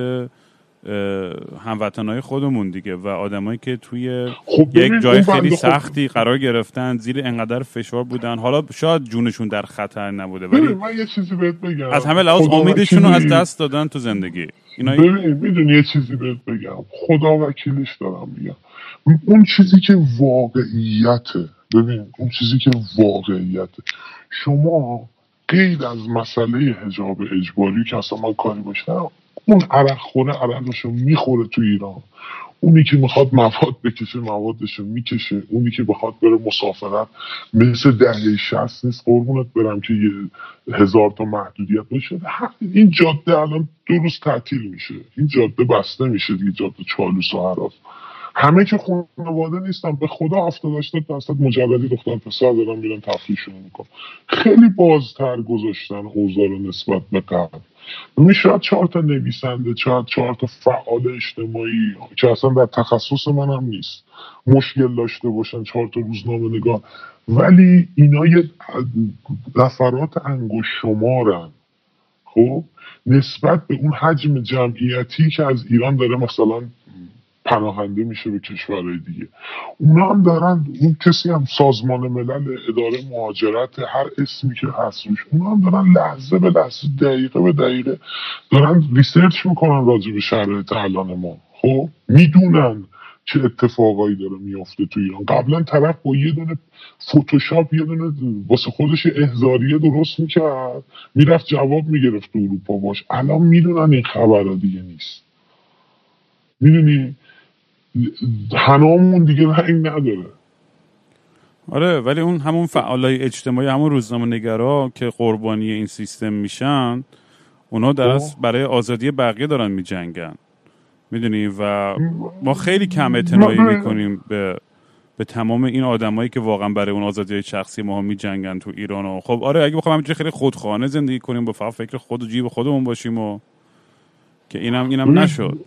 هموطنهای خودمون دیگه و آدمایی که توی خب یک جای خیلی خدا- سختی قرار گرفتن زیر انقدر فشار بودن. حالا شاید جونشون در خطر نبوده ولی من یه چیزی بهت بگم. از همه لحاظ امیدشون رو از دست دادن تو زندگی. اینا ببین می‌دونی یه چیزی بهت بگم. خدا وکیلش دارم میگم. اون چیزی که واقعیته ببین اون چیزی که واقعیته. شما غیر از مسئله حجاب اجباری که اصلا من کاری باشم اون عرق خوره عرقشو می‌خوره تو ایران. اونی که می‌خواد مواد بکشه موادشو می‌کشه. اونی که بخواد بره مسافرت مثل دهه شست نیست. قربونت برم که یه هزار تا محدودیت باشه. این جاده الان دو روز تعطیل میشه. این جاده بسته میشه دیگه جاده چالوس و همه که خانواده نیستن به خدا 70 80 درصد مجردی دختر پسر دارن میرن تفریحشون می‌کنن. خیلی بازتر گذاشتن اوضاع رو نسبت به قبل. ببین شاید چهار تا نویسنده شاید چهار تا فعال اجتماعی که اصلا در تخصص من هم نیست مشکل داشته باشن چهار تا روزنامه نگار. ولی اینا یه نفرات انگوش شمارن. خب؟ نسبت به اون حجم جمعیتی که از ایران داره مثلا پناهنده میشه به کشورهای دیگه. اونا هم دارن اون کسی هم سازمان ملل اداره مهاجرت هر اسمی که هست روش اونا هم دارن لحظه به لحظه دقیقه به دقیقه دارن research می‌کنن راجع به شرایط الان ما. خب؟ می‌دونن چه اتفاقایی داره میافته تو ایران. قبلا طرف با یه دونه فوتوشاپ یه دونه واسه خودش احضاریه درست می‌کرد. می‌رفت جواب می‌گرفت اروپا باش. الان می‌دونن این خبرها دیگه نیست. می‌دونی؟ هنامون دیگه رنگ نداره. آره ولی اون همون فعالای اجتماعی همون روزنامه نگرا که قربانی این سیستم میشن اونا در برای آزادی بقیه دارن میجنگن. می‌دونی؟ و ما خیلی کم اعتنایی می‌کنیم به به تمام این آدمایی که واقعا برای اون آزادی شخصی ما می جنگن تو ایران و خب آره اگه بخوام همینجوری خیلی خودخانه زندگی کنیم با فقط فکر خود و جیب خودمون باشیم و که اینم اینم نشد.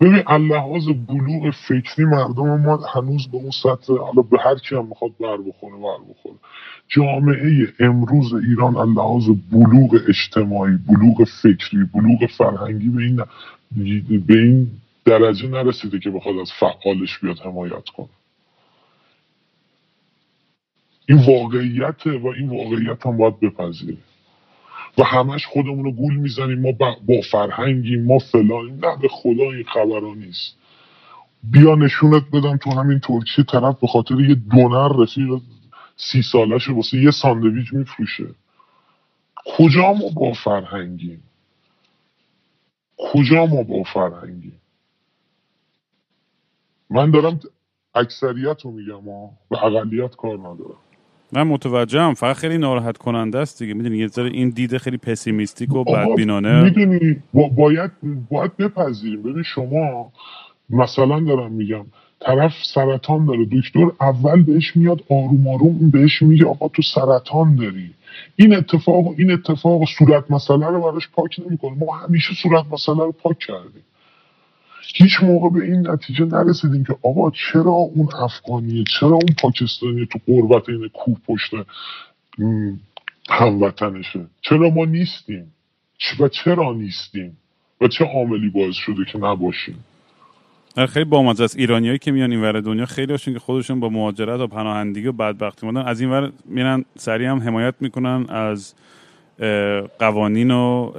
ببین اللحاظ بلوغ فکری مردم ما هنوز به اون سطح حالا به هر کی هم می‌خواد بر بخوره بر بخوره. جامعه امروز ایران اللحاظ بلوغ اجتماعی بلوغ فکری بلوغ فرهنگی به این به این درجه نرسیده که بخواد از فعالش بیاد حمایت کنه. این واقعیت و این واقعیت هم باید بپذیره. و همش خودمون رو گول می‌زنیم. ما با فرهنگیم ما فلان نه به خدا این نیست. بیا نشونت بدم تو همین ترکیه طرف به خاطر یه دونر رفیق سی سالش واسه یه ساندویچ میفروشه. کجا ما با فرهنگیم؟ کجا ما با فرهنگیم؟ من دارم اکثریت رو میگم و اقلیت کار ندارم. من متوجهم فقط خیلی ناراحت کننده است دیگه. می‌دونی یه ذره این دیده خیلی پسیمیستیک و بدبینانه. می‌دونی باید باید بپذیریم. ببین شما مثلا دارم میگم طرف سرطان داره. دکتر اول بهش میاد آروم آروم بهش میگه آقا تو سرطان داری. این اتفاق این اتفاق صورت مسئله رو براش پاک نمی‌کنه. ما همیشه صورت مسئله رو پاک کردیم. هیچ موقع به این نتیجه نرسیدیم که آقا چرا اون افغانیه چرا اون پاکستانی تو قربت این کوه پشت هموطنشه؟ چرا ما نیستیم؟ و چرا نیستیم؟ و چه عاملی باعث شده که نباشیم؟ خیلی بامزه است. ایرانیایی که میان این ور دنیا خیلی هاشون که خودشون با مهاجرت و پناهندگی و بدبختی مادن از این ور میرن سریع هم حمایت می‌کنن از قوانین و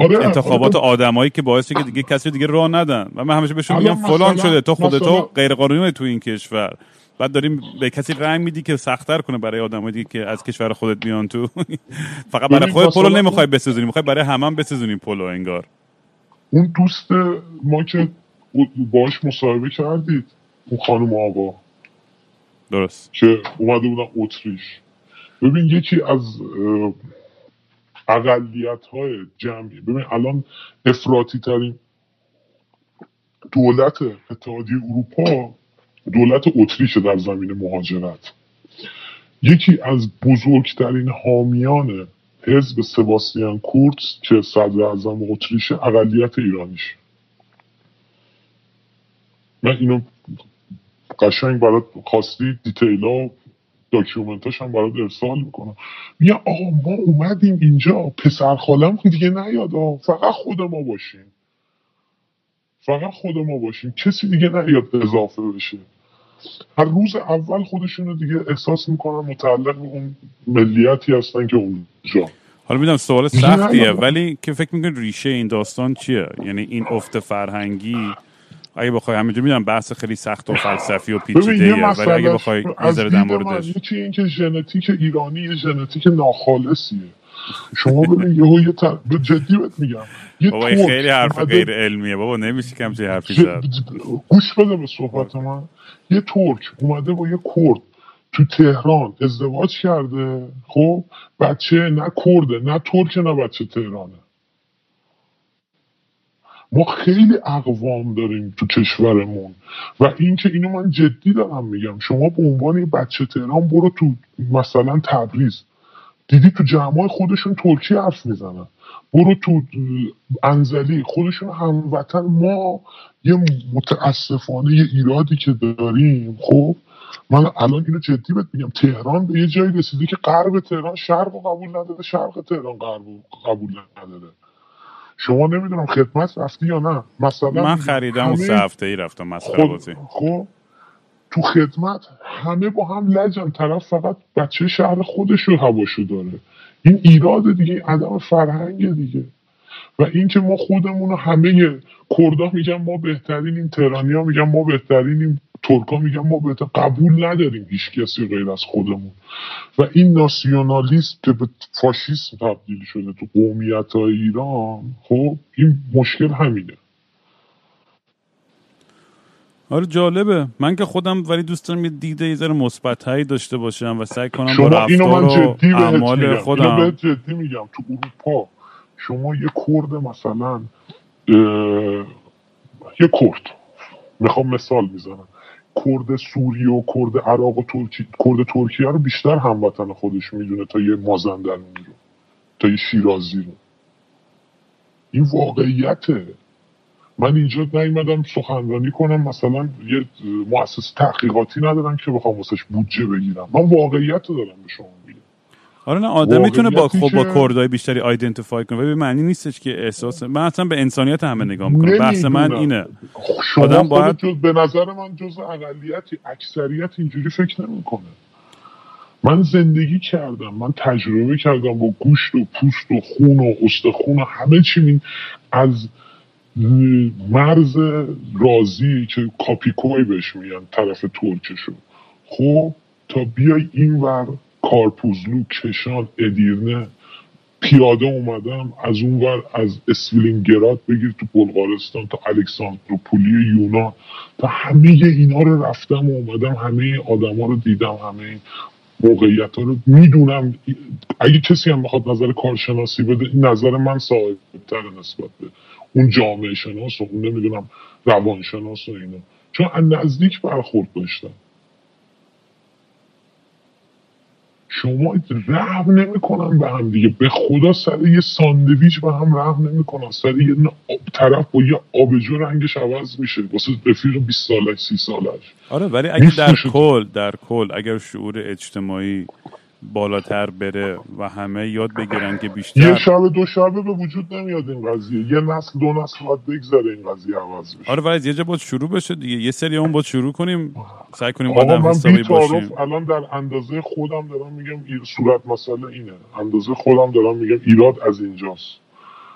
آره، انتخابات آره. آدمایی که باعث که دیگه کسی دیگه راه ندن. و من همیشه بهشون میگم فلان شده تو خودتو غیر قانونی تو این کشور. بعد داریم به کسی رنگ میدی که سختتر کنه برای آدمایی که از کشور خودت میان تو. [LAUGHS] فقط برای خودت پلو نمی‌خوای بسازونی می‌خوای برای همه هم بسازونی پلو انگار. اون دوست ما که باش مصاحبه کردید اون خانم آقا. درست. که اومده بودن اتریش. ببین یکی از اقلیت های جمعی. ببین الان افراطی ترین دولت اتحادیه اروپا دولت اتریش در زمین مهاجرت. یکی از بزرگترین حامیان حزب سباستیان کورتس که صدر اعظم اتریش اقلیت ایرانیش من اینو قشنگ برات خواستی دیتیلا داکیومنتاش هم برات ارسال می‌کنم. میگه آقا ما اومدیم اینجا پسر خالم دیگه نیاد فقط خود ما باشیم. فقط خود ما باشیم. کسی دیگه نیاد اضافه بشه. هر روز اول خودشون رو دیگه احساس می‌کنن متعلق به اون ملیتی هستن که اونجا. حالا می‌دونم سوال سختیه ولی که فکر می‌کنی ریشه این داستان چیه؟ یعنی این افت فرهنگی اگه بخوای همینجا می‌دونم بحث خیلی سخت و فلسفی و پیچیده ولی اگه بخوای ذره در موردش یکی این که ژنتیک ایرانی یه ژنتیک ناخالصیه. شما ببین یهو یه تر... جدی بهت میگم. یه بابا خیلی حرف غیر علمیه. بابا نمیشه کم چه حرفی زد. گوش بده به صحبت من. یه ترک اومده با یه کرد تو تهران ازدواج کرده خب؟ بچه نه کرده نه ترک نه بچه تهرانه. ما خیلی اقوام داریم تو کشورمون. و اینکه اینو من جدی دارم میگم شما به عنوان بچه تهران برو تو مثلا تبریز. دیدی تو جمعای خودشون ترکی حرف می‌زنن. برو تو انزلی خودشون هموطن. ما یه متاسفانه یه ایرادی که داریم خب؟ من الان اینو جدی بهت میگم. تهران به یه جایی رسیده که غرب تهران شرق قبول نداره شرق تهران غرب قبول نداره. شما نمی‌دونم خدمت رفتی یا نه. مثلا من خریدم و سه هفته ای رفتم مسخره بازی. خب تو خدمت همه با هم لجن. طرف فقط بچه شهر خودش رو هواشو داره. این ایراد دیگه عدم فرهنگ دیگه. و اینکه ما خودمون همه کردا میگن ما بهترینیم تهرانیا میگن ما بهترینیم. ترکا میگن ما بهتر قبول نداریم هیچ کسی غیر از خودمون. و این ناسیونالیسم که به فاشیسم تبدیل شده تو قومیت های ایران خب این مشکل همینه. آره جالبه. من که خودم ولی دوست دارم یه دیده یه ذره مثبت‌تری داشته باشم و سعی کنم با رفتار من و جدی بهت اعمال میگم. اینو خودم. بهت جدی میگم. تو اروپا شما یه کرد مثلا اه، یه کرد. می‌خوام مثال می‌زنم کرد سوریه و کرد عراق و ترکی کرد ترکیه رو بیشتر هموطن خودش می‌دونه تا یه مازندرانی رو تا یه شیرازی رو. این واقعیته. من اینجا نیومدم سخنرانی کنم مثلا یه مؤسسه تحقیقاتی ندارم که بخوام واسش بودجه بگیرم. من واقعیت رو دارم به شما میگم. آره نه آدم می‌تونه با خب با کردهای بیشتری آیدنتیفای کنه ولی معنی نیستش که احساس من اصلا به انسانیت همه نگاه می‌کنم. بحث من. اینه. شما آدم باید- جز به نظر من جز اقلیتی اکثریت اینجوری فکر نمی‌کنه. من زندگی کردم من تجربه کردم با گوشت و پوست و خون و استخون و همه چی می- از مرز رازی که کاپیکوی بهش میگن طرف ترکشو. خب تا بیای اینور کارپوزلو کشان ادیرنه پیاده اومدم از اون ور از اسویلینگراد بگیر تو بلغارستان تا الکساندروپولی یونان. تا همه اینا رو رفتم و اومدم همه آدما رو دیدم همه موقعیت ها رو می‌دونم. اگه کسی هم بخواد نظر کارشناسی بده این نظر من صاحب نسبت به اون جامعه شناس و اون نمی‌دونم روانشناس و اینا. چون نزدیک برخورد داشتم. شما رحم نمی‌کنن به هم دیگه. به خدا سر یه ساندویچ به هم رحم نمی‌کنن. سر یه طرف با یه آبجو رنگش عوض میشه. واسه رفیق 20 سالش 30 سالش. آره ولی اگه در. کل در کل اگر شعور اجتماعی بالاتر بره و همه یاد بگیرن که یه بیشتر شب دو شبه به وجود نمیاد این قضیه. یه نسل دو نسل باید بگذره این قضیه عوض بشه. آره ولی یه جا باید شروع بشه دیگه. یه سری اون باید شروع کنیم. سعی کنیم آقا آدم حسابی باشیم. الان در اندازه خودم دارم میگم ایر صورت مسئله اینه. اندازه خودم دارم میگم ایراد از اینجاست.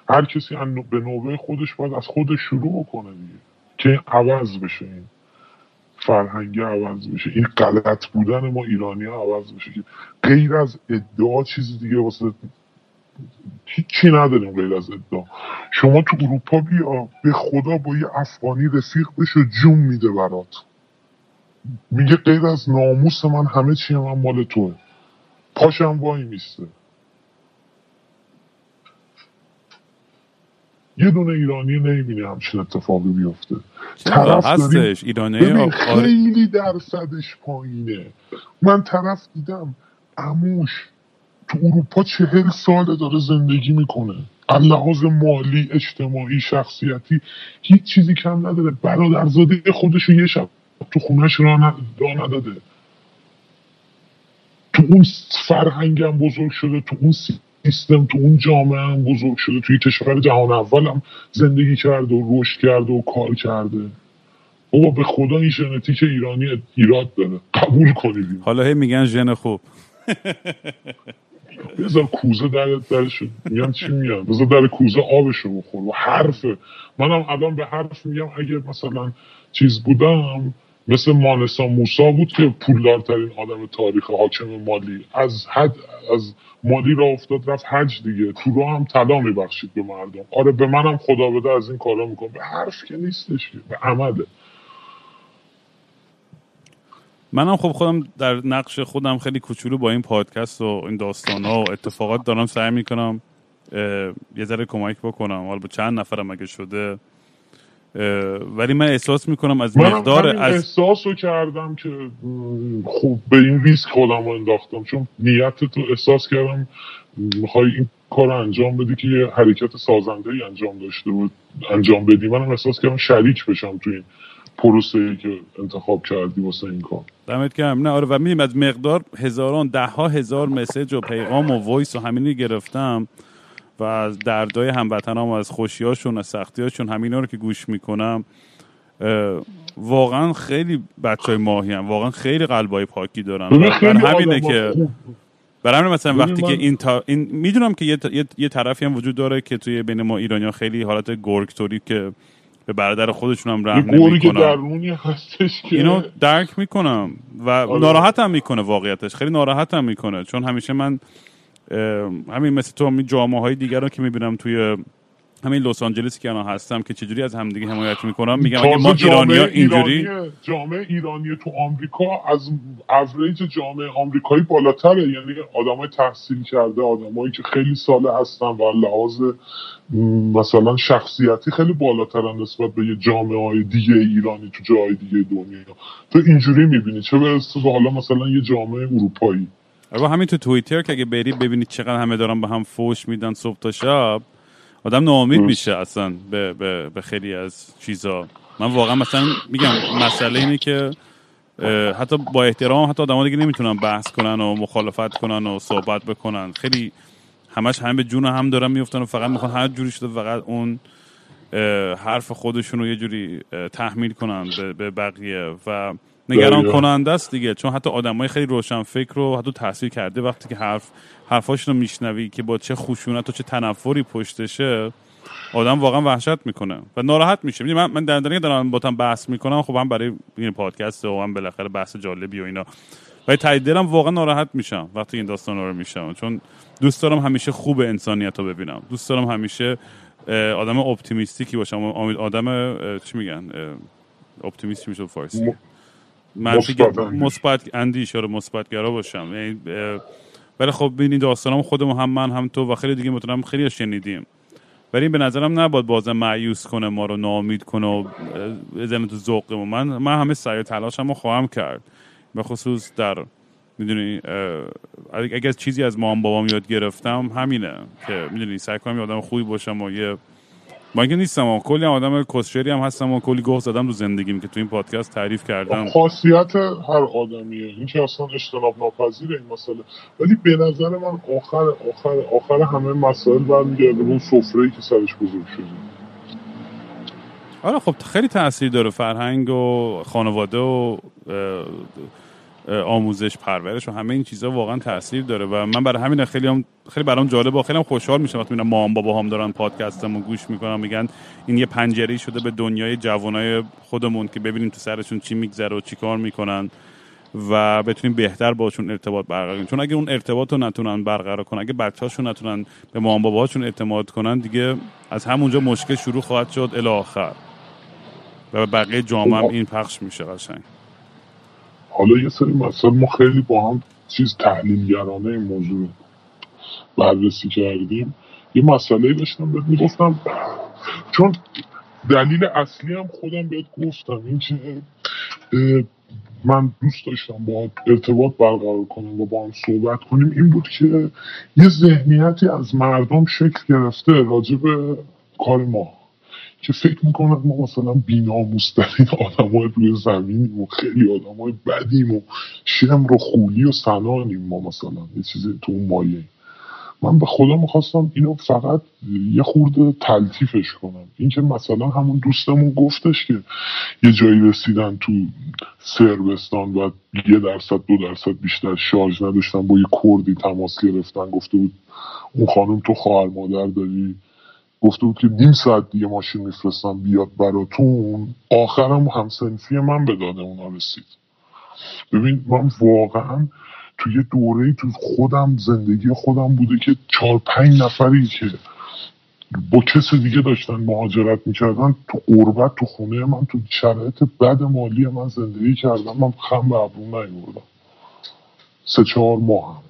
هر کسی به نوبه خودش باید از خودش شروع کنه دیگه. که عوض بشه این. فرهنگی عوض بشه. این غلط بودن ما ایرانی ها عوض بشه که غیر از ادعا چیزی دیگه واسه هیچی نداریم غیر از ادعا. شما تو اروپا بیا به خدا با یه افغانی رفیق بشو جون میده برات. میگه غیر از ناموس من همه چی من مال توه. پاشم وای میسته. یه دونه ایرانی نمی‌بینه همچین اتفاقی بیفته. طرف هستش ایرانی آره. خیلی درصدش پایینه. من طرف دیدم اموش تو اروپا چهل ساله داره زندگی می‌کنه. از لحاظ مالی اجتماعی شخصیتی هیچ چیزی کم نداره. برادرزاده خودش رو یه شب تو خونش را, نداده. تو اون فرهنگ هم بزرگ شده تو اون سیستم تو اون جامعه هم بزرگ شده توی کشور جهان اول هم زندگی کرده و رشد کرده و کار کرده. بابا به خدا این ژنتیک ایرانی ایراد داره. قبول کنید. حالا هی میگن ژن خوب. [LAUGHS] بذار کوزه در درش میگم چی میگم بذار در کوزه آبشو بخور و حرفه. منم الان به حرف میگم اگه مثلا چیز بودم مثل مانسا موسا بود که پولدارترین آدم تاریخ حاکم مالی. از حد از مالی را افتاد رفت حج دیگه. تو رو هم طلا میبخشید به مردم. آره به منم خدا بده از این کارا می‌کنه به حرف که نیستش به عمله منم خب خودم در نقش خودم خیلی کوچولو با این پادکست و این داستان ها و اتفاقات دارم سعی می‌کنم یه ذره کمک بکنم. حالا با چند نفرم اگه شده ولی من احساس می‌کنم از مقدار از احساس رو کردم که خوب به این ریسک خودم رو انداختم. چون نیت تو احساس کردم می‌خوای این کار رو انجام بدی که یه حرکت سازنده ای انجام داشته بود انجام بدی. منم احساس کردم شریک بشم تو این پروسه ای که انتخاب کردی واسه این کار. دمت گرم. نه آره و میدیم از مقدار هزاران ده ها هزار message و پیغام و voice و همینی گرفتم. و از دردای هموطنام و از خوشیاشون از سختیاشون همینا رو که گوش می‌کنم واقعا خیلی بچه های ماهی هم واقعا خیلی قلبای پاکی دارن. خیلی همینه که برای مثلا وقتی من- که این, تا... این می‌دونم که یه, ت- یه... یه طرفی هم وجود داره که توی بین ما ایرانی خیلی حالت گرگتوری که به برادر خودشون هم رحم که نمی‌کنن. درونی هستش که اینو درک می‌کنم و آره. ناراحتم می‌کنه واقعیتش خیلی ناراحتم می‌کنه. چون همیشه من همین مثل تو همین جامعه های دیگر رو که می‌بینم توی همین لس آنجلسی که الان هستم که چجوری از همدیگه حمایت می‌کنم میگم اگه ما ایرانی ها اینجوری جامعه ایرانی تو آمریکا از اوریج جامعه آمریکایی بالاتره. یعنی آدمای تحصیل کرده آدمایی که خیلی ساله هستن و لحاظ مثلا شخصیتی خیلی بالاترن نسبت به یه جامعه های دیگه ایرانی تو جای دیگه دنیا. تو اینجوری می‌بینی. چه برسه به حالا مثلا یه جامعه اروپایی. و همین تو توییتر که اگه بری ببینید چقدر همه دارن به هم فوش میدن صبح تا شب آدم ناامید. میشه اصلا به, به, به خیلی از چیزا. من واقعا مثلا میگم مسئله اینه که حتی با احترام حتی آدم دیگه نمی‌تونن بحث کنن و مخالفت کنن و صحبت بکنن. خیلی همش همه به جون هم دارن میفتن و فقط می‌خوان هر جوری شده فقط اون حرف خودشون رو یه جوری تحمیل کنن به بقیه. و نگران. کننده است دیگه. چون حتی آدمای خیلی روشن فکر رو حتی تاثیر کرده وقتی که حرف حرفاشون رو میشنوی که با چه خشونت و چه تنفری پشتشه آدم واقعا وحشت می‌کنه و ناراحت میشه. من من در که دارم با بحث می‌کنم خب هم برای این پادکست و هم بالاخره بحث جالبی و اینا. ولی ته دلم واقعا ناراحت میشم وقتی این داستان رو میشنوم چون دوست دارم همیشه خوب انسانیت رو ببینم. دوست دارم همیشه آدم optimistic ی باشم. آدم چی میگن؟ اه، optimist چی میشه؟ فارسی. م- منفی مثبت اندیش. مثبت اندیش آره مثبتگرا باشم. یعنی ولی خب ببینید داستانم خودمون هم من هم تو و خیلی دیگه مطمئنم خیلی شنیدیم. ولی این به نظرم نباید بازم معیوس کنه ما رو ناامید کنه و بزنه تو ذوقمون. من من همه سعی و تلاشم رو خواهم کرد. به خصوص در می‌دونی اگه چیزی از مام بابام یاد گرفتم همینه که می‌دونی سعی کنم یه آدم خوبی باشم و یه من که نیستم و کلی هم آدم کسشری هم هستم و کلی گوه زدم رو زندگیم که تو این پادکست تعریف کردم. خاصیت هر آدمیه. این که اصلا اجتناب ناپذیره این مسئله. ولی به نظر من آخر آخر آخر همه مسائل برمیگرده به اون سفره که سرش بزرگ شده. آره خب خیلی تاثیر داره فرهنگ و خانواده و آموزش پرورش و همه این چیزا واقعا تاثیر داره و من برای همین خیلی هم خیلی برام جالبه و خیلی هم خوشحال میشم وقتی می‌بینم مام بابا هم دارن پادکستمو گوش می‌کنن میگن این یه پنجره شده به دنیای جوانای خودمون که ببینیم تو سرشون چی میگذره و چی کار می‌کنن و بتونیم بهتر باشون ارتباط برقرار کنیم. چون اگه اون ارتباط رو نتونن برقرار کنن اگه بچه‌هاشون نتونن به مام باباهاشون اعتماد کنن دیگه از همونجا مشکل شروع خواهد شد الی آخر. و بقیه جامعه هم این پخش میشه قشنگ. حالا یه سری مسائل ما خیلی با هم چیز تحلیلگرانه این موضوع بررسی کردیم. یه مسئله داشتم بهت می‌گفتم. چون دلیل اصلی هم خودم بهت گفتم. این که من دوست داشتم با ارتباط برقرار کنم و با هم صحبت کنیم. این بود که یه ذهنیتی از مردم شکل گرفته راجع به کار ما. که فکر می‌کنن ما مثلا بیناموسترین آدم های روی زمینیم و خیلی آدم های بدیم و شمر و خولی و سنانیم ما مثلا یه چیزی تو اون مایه. من به خدا می‌خواستم اینو فقط یه خورده تلطیفش کنم. اینکه مثلا همون دوستمون گفتش که یه جایی رسیدن تو سربستان و یه درصد دو درصد بیشتر شارژ نداشتن با یه کردی تماس گرفتن گفته بود اون خانم تو خواهر مادر داری؟ گفته بود که نیم ساعت دیگه ماشین میفرستم بیاد براتون. آخرم همسنفی من به داده اونا رسید. ببین من واقعا تو یه دوره تو خودم زندگی خودم بوده که چهار پنج نفری که با کس دیگه داشتن مهاجرت می‌کردن تو غربت تو خونه من تو شرایط بد مالی من زندگی کردم. من خم به ابرون نیوردم. سه چهار ماه هم.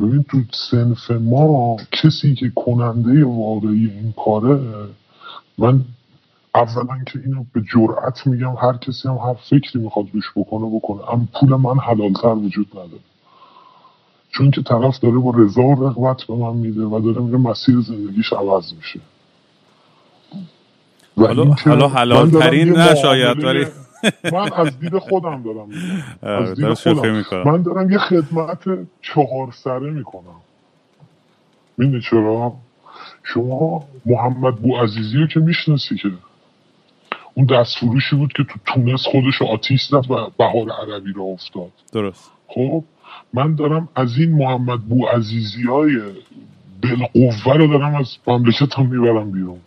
ببین تو سنف ما کسی که کننده واقعی این کاره من اولا که اینو به جرأت میگم هر کسی هم هر فکری می‌خواد روش بکنه بکنه. اما پول من حلالتر وجود نداره. چون که طرف داره با رضا و رغبت به من میده و داره میگه مسیر زندگیش عوض میشه. و حالا اینکه حالا من حلال دارم ترین یه نه شاید معامله- ولی من از دید خودم دارم [LAUGHS] آره، از دید خودم. من دارم یه خدمت چهار سره می‌کنم. می‌دونی چرا؟ شما محمد بو عزیزی رو که می‌شناسی که. اون دستفروشی بود که تو تونس خودش آتیش زد و بهار عربی را افتاد. درست. خب من دارم از این محمد بو عزیزی های بالقوه رو دارم از مملکت هم می‌برم بیرون.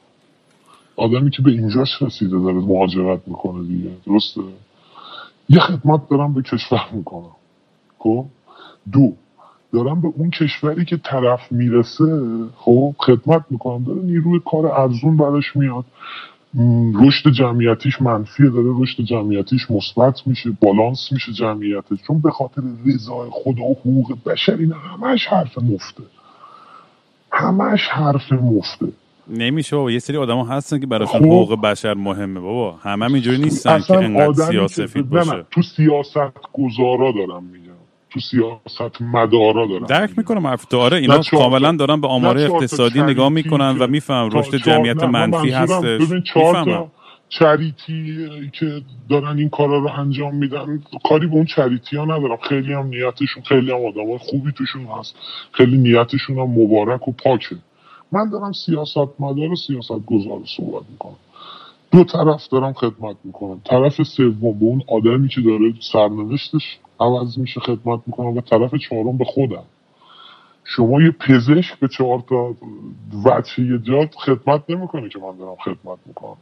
آدمی که به اینجاش رسیده داره مهاجرت می‌کنه دیگه. درسته؟ یه خدمت دارم به کشور می‌کنم. خب؟ دو دارم به اون کشوری که طرف می‌رسه خب خدمت می‌کنم. داره نیروی کار ارزون براش میاد. رشد جمعیتیش منفیه داره رشد جمعیتیش مثبت میشه بالانس میشه جمعیتش. چون به خاطر رضای خدا و حقوق بشر اینا همش حرف مفته. همش حرف مفته. نمیشه بابا. یه سری آدم هستن که براشون خب. حقوق بشر مهمه بابا. همه اینجوری نیستن که انقدر سیاسفید باشه. تو سیاست گذارا دارم میگم. تو سیاست مدارا دارم درک می‌کنم حرف داره اینا کاملا دارن به آمار اقتصادی نگاه می‌کنن و میفهم رشد جمعیت منفی هستش. می‌فهمم. چریتی که دارن این کارا رو انجام میدن. کاری به اون چریتی ها ندارم. خیلی هم نیتشون خیلی هم آدم خوبی توشون هست. خیلی نیتشون هم مبارک و پاکه. من دارم سیاست مدار و سیاست گذار صحبت می‌کنم. دو طرف دارم خدمت می‌کنم. طرف سوم به اون آدمی که داره سرنوشتش عوض میشه خدمت می‌کنم و طرف چهارم به خودم. شما یه پزشک به چهار تا وچه یه خدمت نمی‌کنه که من دارم خدمت می‌کنم.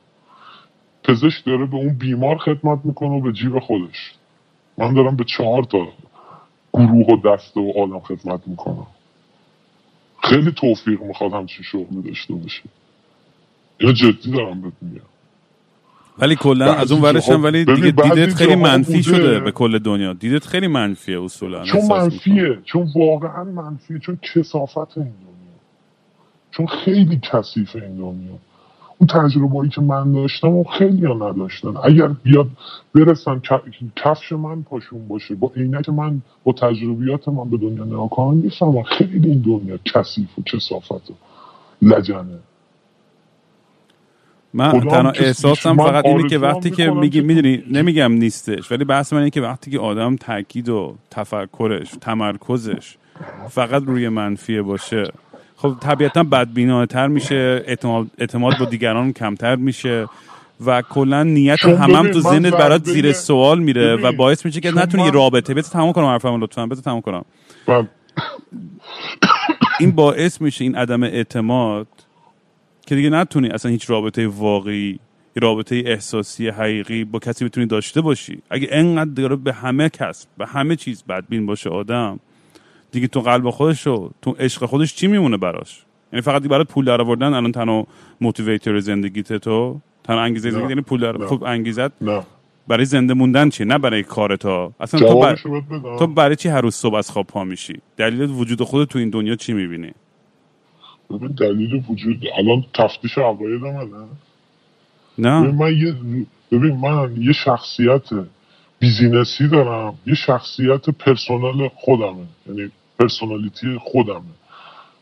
پزشک داره به اون بیمار خدمت می‌کنه و به جیب خودش. من دارم به چهار تا گروه و دسته و آدم خدمت می‌کنم. خیلی توفیق می‌خواد همچین شغلی داشته باشه. یا جدی دارم بهت میگم. ولی کلا از اون ورش هم ولی دیگه دیدت خیلی منفی شده به کل دنیا. دیدت خیلی منفیه اصولا چون منفیه چون واقعا منفیه چون کسافت این دنیا. چون خیلی کثیف این دنیا. اون تجربه که من داشتم و خیلی ها نداشتن. اگر بیاد برسن کفش من پاشون باشه با عینک من با تجربیات من به دنیا نگاه کنم می‌فهمم خیلی این دنیا کثیف و کسافت و لجنه. من تنها احساسم فقط اینه که وقتی که میگی می‌دونی نمیگم نیستش ولی بحث من اینه که وقتی که آدم تاکید و تفکرش تمرکزش فقط روی منفیه باشه. خب طبیعتا بدبینانه‌تر میشه اعتماد, اعتماد با دیگران کمتر میشه و کلا نیت هم, هم تو ذهنت برات زیر سوال میره و باعث میشه که نتونی یه رابطه بذار تمام کنم حرفمو لطفا بذار تمام کنم. این باعث میشه این عدم اعتماد که دیگه نتونی اصلا هیچ رابطه واقعی رابطه احساسی حقیقی با کسی بتونی داشته باشی اگه انقدر داره به همه کس به همه چیز بدبین باشه آدم دیگه تو قلب خودش رو تو عشق خودش چی میمونه براش؟ یعنی فقط برای پول در آوردن الان تنها موتیویتر زندگیت تو؟ تنها انگیزه زندگی یعنی پول در خب انگیزت نه. برای زنده موندن چیه؟ نه برای کار تا اصلا تو, بر... تو برای چی هر روز صبح از خواب پا میشی؟ دلیل وجود خود تو این دنیا چی می‌بینی؟ دلیل وجود الان تفتیش عقاید نه؟ ببین من یه ببین من یه شخصیت business ی دارم. یه شخصیت personal خودمه. یعنی personality خودمه.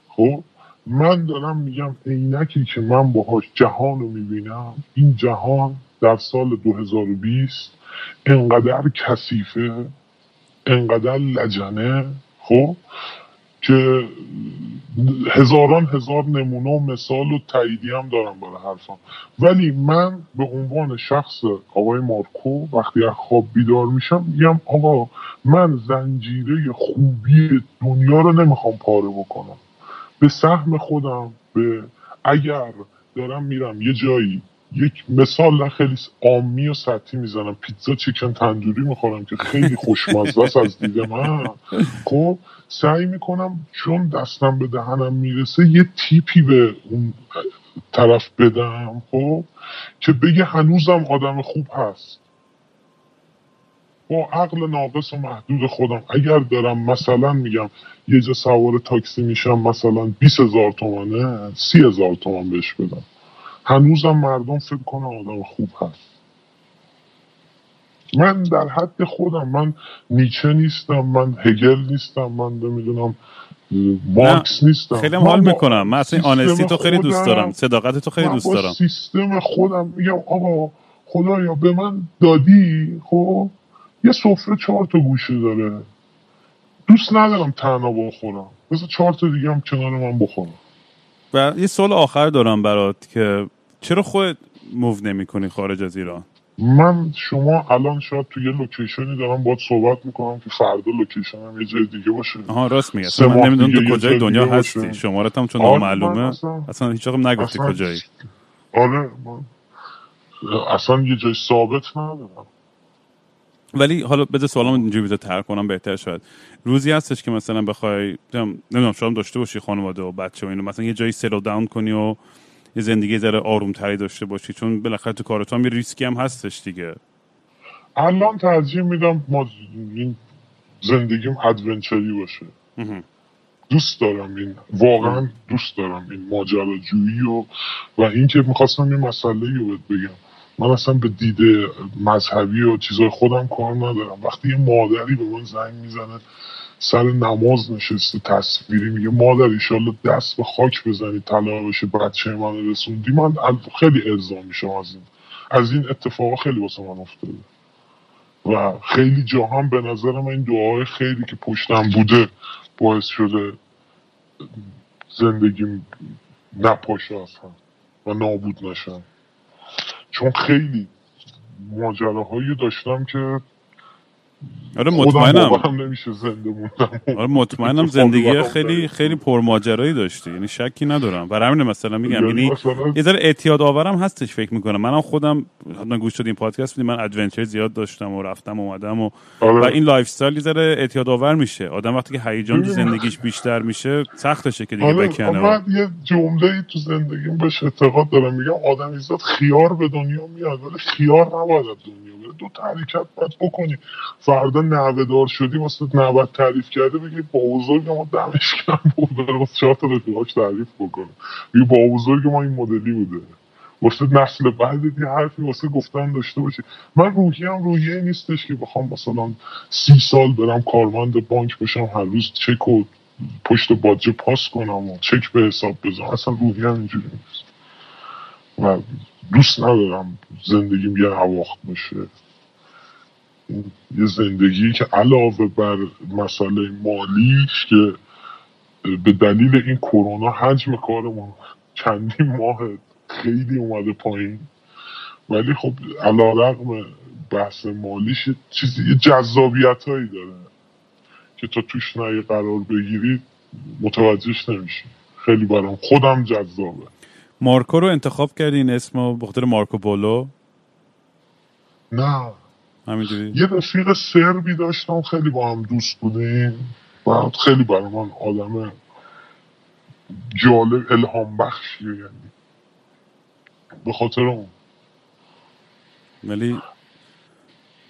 خب؟ من دارم میگم عینکی که من باهاش جهان رو می‌بینم این جهان در سال 2020 انقدر کثیفه انقدر لجنه خب؟ که هزاران هزار نمونه و مثال و تاییدی هم دارم برای حرفم. ولی من به عنوان شخص آقای مارکو وقتی از خواب بیدار میشم میگم آقا من زنجیره خوبی دنیا رو نمی‌خوام پاره بکنم. به سهم خودم به اگر دارم میرم یه جایی یک مثال خیلی عامی و سطحی می‌زنم. پیتزا چیکن تندوری می‌خورم که خیلی خوشمزه است از دید من. خب سعی می‌کنم چون دستم به دهنم می‌رسه یه تیپی به اون طرف بدم خب که بگه هنوزم آدم خوب هست. با عقل ناقص و محدود خودم. اگر دارم مثلا میگم یه جا سوار تاکسی میشم مثلا 20 هزار تومنه سی هزار تومن بهش بدم. هنوزم مردم فکر کنم آدم خوب هست. من در حد خودم من نیچه نیستم من هگل نیستم من نمی‌دونم مارکس نیستم. خیلی حال می‌کنم. من اصلا آنستی تو خیلی دوست دارم. صداقت تو خیلی دوست دارم. سیستم خودم میگم آقا خدایا به من دادی؟ خب یه سفره چهار تا گوشه داره. دوست ندارم تنها بخورم. مثل چهار تا دیگه هم کنار من بخورم. و یه سوال آخر دارم برات که چرا خودت move نمی کنی خارج از ایران؟ من شما الان شاید تو یه location ی دارم باهات صحبت می‌کنم که فردا location هم یه جای دیگه باشه. آها راست میگه من نمی‌دونم تو کجای جای دنیا هستی. شمارت هم چون آره، من نامعلومه اصلا- اصلا هیچ وقت نگفتی اصلا- کجایی. آره من اصلا یه جای ثابت ندارم. ولی حالا بده سوالم اینجوری بذار تر کنم بهتر شاید. روزی هستش که مثلا بخوای نمی‌دونم شاید داشته باشی خانواده و بچه و اینو مثلا یه جایی سلو داون کنی و یه زندگی ذره آروم تری داشته باشی چون بالاخره تو کار تو هم یه ریسکی هم هستش دیگه. الان ترجیح میدم ما این زندگیم ادونچری باشه. دوست دارم این واقعا دوست دارم این ماجراجویی و و اینکه می‌خواستم یه مسئله رو بهت بگم. من اصلا به دید مذهبی و چیزای خودم کار ندارم. وقتی یه مادری به من زنگ می‌زنه سر نماز نشسته تصویری میگه مادر ایشالله دست به خاک بزنی طلا بشه بچه من رسوندی. من خیلی ارضا میشم از این. از این اتفاق خیلی واسه من افتاده. و خیلی جا هم به نظر من این دعای خیلی که پشتم بوده باعث شده زندگیم نپاشه اصلا و نابود نشم. چون خیلی ماجراهایی داشتم که آره خودم مطمئنم. باورم نمیشه زنده موندم آره مطمئنم زندگی خیلی. خیلی پرماجرایی داشتی. یعنی شکی ندارم. برای همین مثلا میگم یعنی یعنی یه ذره اعتیاد آورم هستش فکر می‌کنم. منم خودم حتما گوش دادیم پادکست بودیم من adventure زیاد داشتم و رفتم و اومدم و و آره این lifestyle یه ذره اعتیاد آور میشه. آدم وقتی که هیجان تو. زندگیش بیشتر میشه سختشه که دیگه آره بکنه. من یه جمله تو زندگیم بهش اعتقاد دارم. میگم آدم ایزاد خیار به دنیا میاد ولی خیار نباید دنیا دو حرکت باید بکنی. فردا نوه دار شدی واسه نوت تعریف کرده بگی با بزرگ ما دمش کم بود. بره واسه چهار تا رفیقاش تعریف بکنه بگی با بزرگ ما این مدلی بوده. واسه نسل بعد یه حرفی واسه گفتن داشته باشی. من روحی هم روحیه نیستش که بخوام مثلا سی سال برم کارمند بانک بشم هر روز چک و پشت باجه پاس کنم و چک به حساب بزنم. اصلا روحی هم اینجوری نیست. و دوست ندارم زندگیم یه هواخت این یه زندگی که علاوه بر مسئله مالیش که به دلیل این کرونا حجم کارمون چندین ماه خیلی اومده پایین. ولی خب علا رقم بحث مالیش چیزی یه جذابیت هایی داره که تا توش نه قرار بگیری متوجهش نمیشی. خیلی برام خودم جذابه. مارکو رو انتخاب کردی این اسمو به خاطر مارکو پولو؟ نه. همینجوری. یه رفیق سربی داشتم خیلی با هم دوست بودیم. بعد خیلی برای من آدم جالب الهام بخشیه یعنی. به خاطر اون. ولی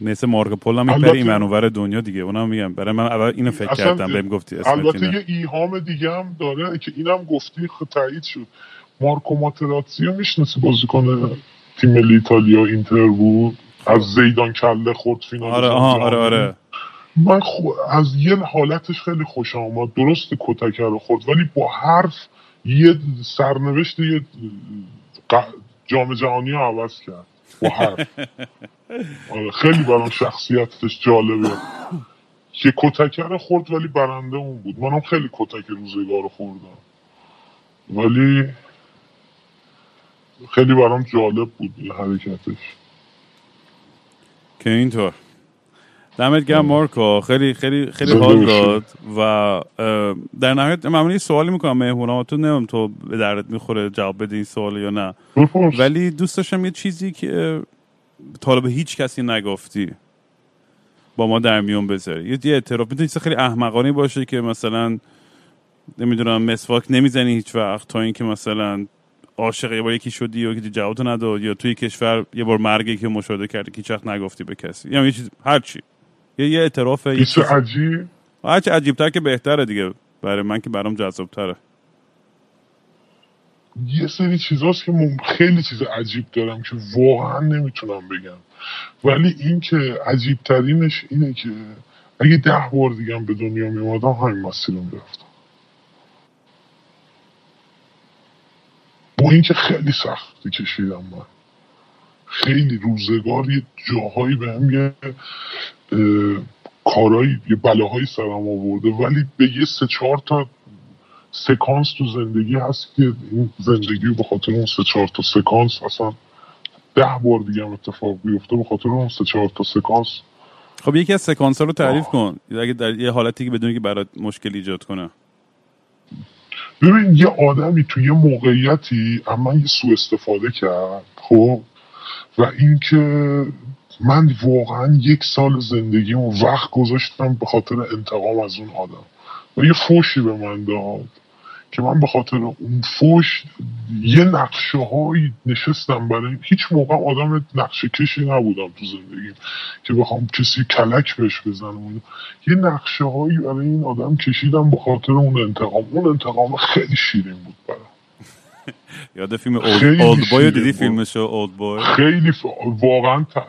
مثل مارکو پولو هم میپره این منور دنیا دیگه. اونم میگم برای من اول اینو فکر کردم بهم گفتی البته یه ایهام دیگه هم داره که اینم گفتی خ- تایید شد. مارکو ماتراتسی رو می‌شناسی بازیکن تیم ملی ایتالیا اینتر بود؟ از زیدان کله خورد فینال آره. آره آره. من خو... از یه حالتش خیلی خوشم آمد. درست کتکه رو خورد ولی با حرف یه سرنوشت یه. جام جهانی رو عوض کرد. با حرف. [LAUGHS] آره خیلی برام شخصیتش جالبه. که کتکه رو خورد ولی برنده اون بود. منم خیلی کتک روزگار رو خوردم. ولی خیلی برام جالب بود حرکتش. که اینطور. دمت گرم مارکو. خیلی خیلی خیلی حال. داد و در نهایت یه سوالی می‌کنم مهموناتو نمیم تو به دردت می‌خوره جواب بدی این سوال یا نه. بپرس. ولی دوست داشتم یه چیزی که به هیچ کسی نگفتی با ما در میون بذاری. یه یه اعتراف. می‌تونی چیز خیلی احمقانه باشه که مثلا نمی‌دونم مسواک نمی‌زنی هیچ وقت تا اینکه مثلا عاشق یه بار یکی شدی و که جوابتو نداد یا توی کشور یه بار مرگی که مشاهده کردی که هیچ وقت نگفتی به کسی. یا یه چیز هر چی. یه یه اعتراف چیز عجیب؟ هرچی عجیبتر که بهتره دیگه. برای من که برام جذابتره. یه سری چیزاست که مم... خیلی چیز عجیب دارم که واقعا نمی‌تونم بگم. ولی این که عجیب ترینش اینه که اگه ده بار دیگه به دنیا میومدم همین مسیر رو می‌رفتم با اینکه خیلی سختی کشیدم من. خیلی روزگار یه جاهایی به هم یه کارایی یه بلاهایی سرم آورده ولی به یه سه چهار تا سکانس تو زندگی هست که این زندگی رو به خاطر اون سه چهار تا سکانس اصلا ده بار دیگه هم اتفاق بیفته به خاطر اون سه چهار تا سکانس. خب یکی از سکانس ها رو تعریف کن. اگه در یه حالتی که بدونی که برات مشکل ایجاد کنه. ببین یه آدمی توی یه موقعیتی اما یه سوء استفاده کرد خب؟ و اینکه من واقعا یک سال زندگی اون وقت گذاشتم به خاطر انتقام از اون آدم. و یه فوشی به من داد. که من به خاطر اون فوش یه نقشه هایی نشستم برای هیچ موقع آدم نقشه کشی نبودم تو زندگی که بخوام کسی کلک بهش بزنم. یه نقشه هایی برای این آدم کشیدم به خاطر اون انتقام. اون انتقام خیلی شیرین بود برام. [LAUGHS] یاد فیلم اولد بای دیدی فیلمشو اولد بای خیلی ف... واقعا ت...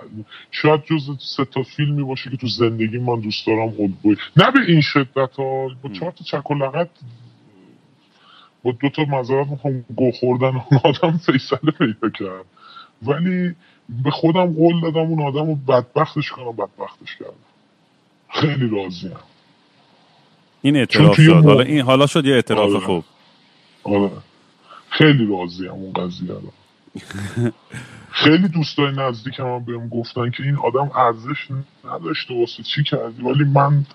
شاید جز سه تا فیلمی باشه که تو زندگی من دوست دارم اولد بای نه به این شدت ها. با چهار تا چک و لغت با دو تا مذارت می‌خوام گو خوردن اون آدم فیصله پیدا کرد. ولی به خودم قول دادم اون آدم رو بدبختش کنم بدبختش کردم. خیلی راضیم. این اعتراف شد حالا این حالا شد یه اعتراف آره. خوب. آره. خیلی راضیم اون قضیه رو. خیلی دوستای نزدیکم هم بهم گفتن که این آدم ارزش نداشته واسه چی کردی؟ ولی من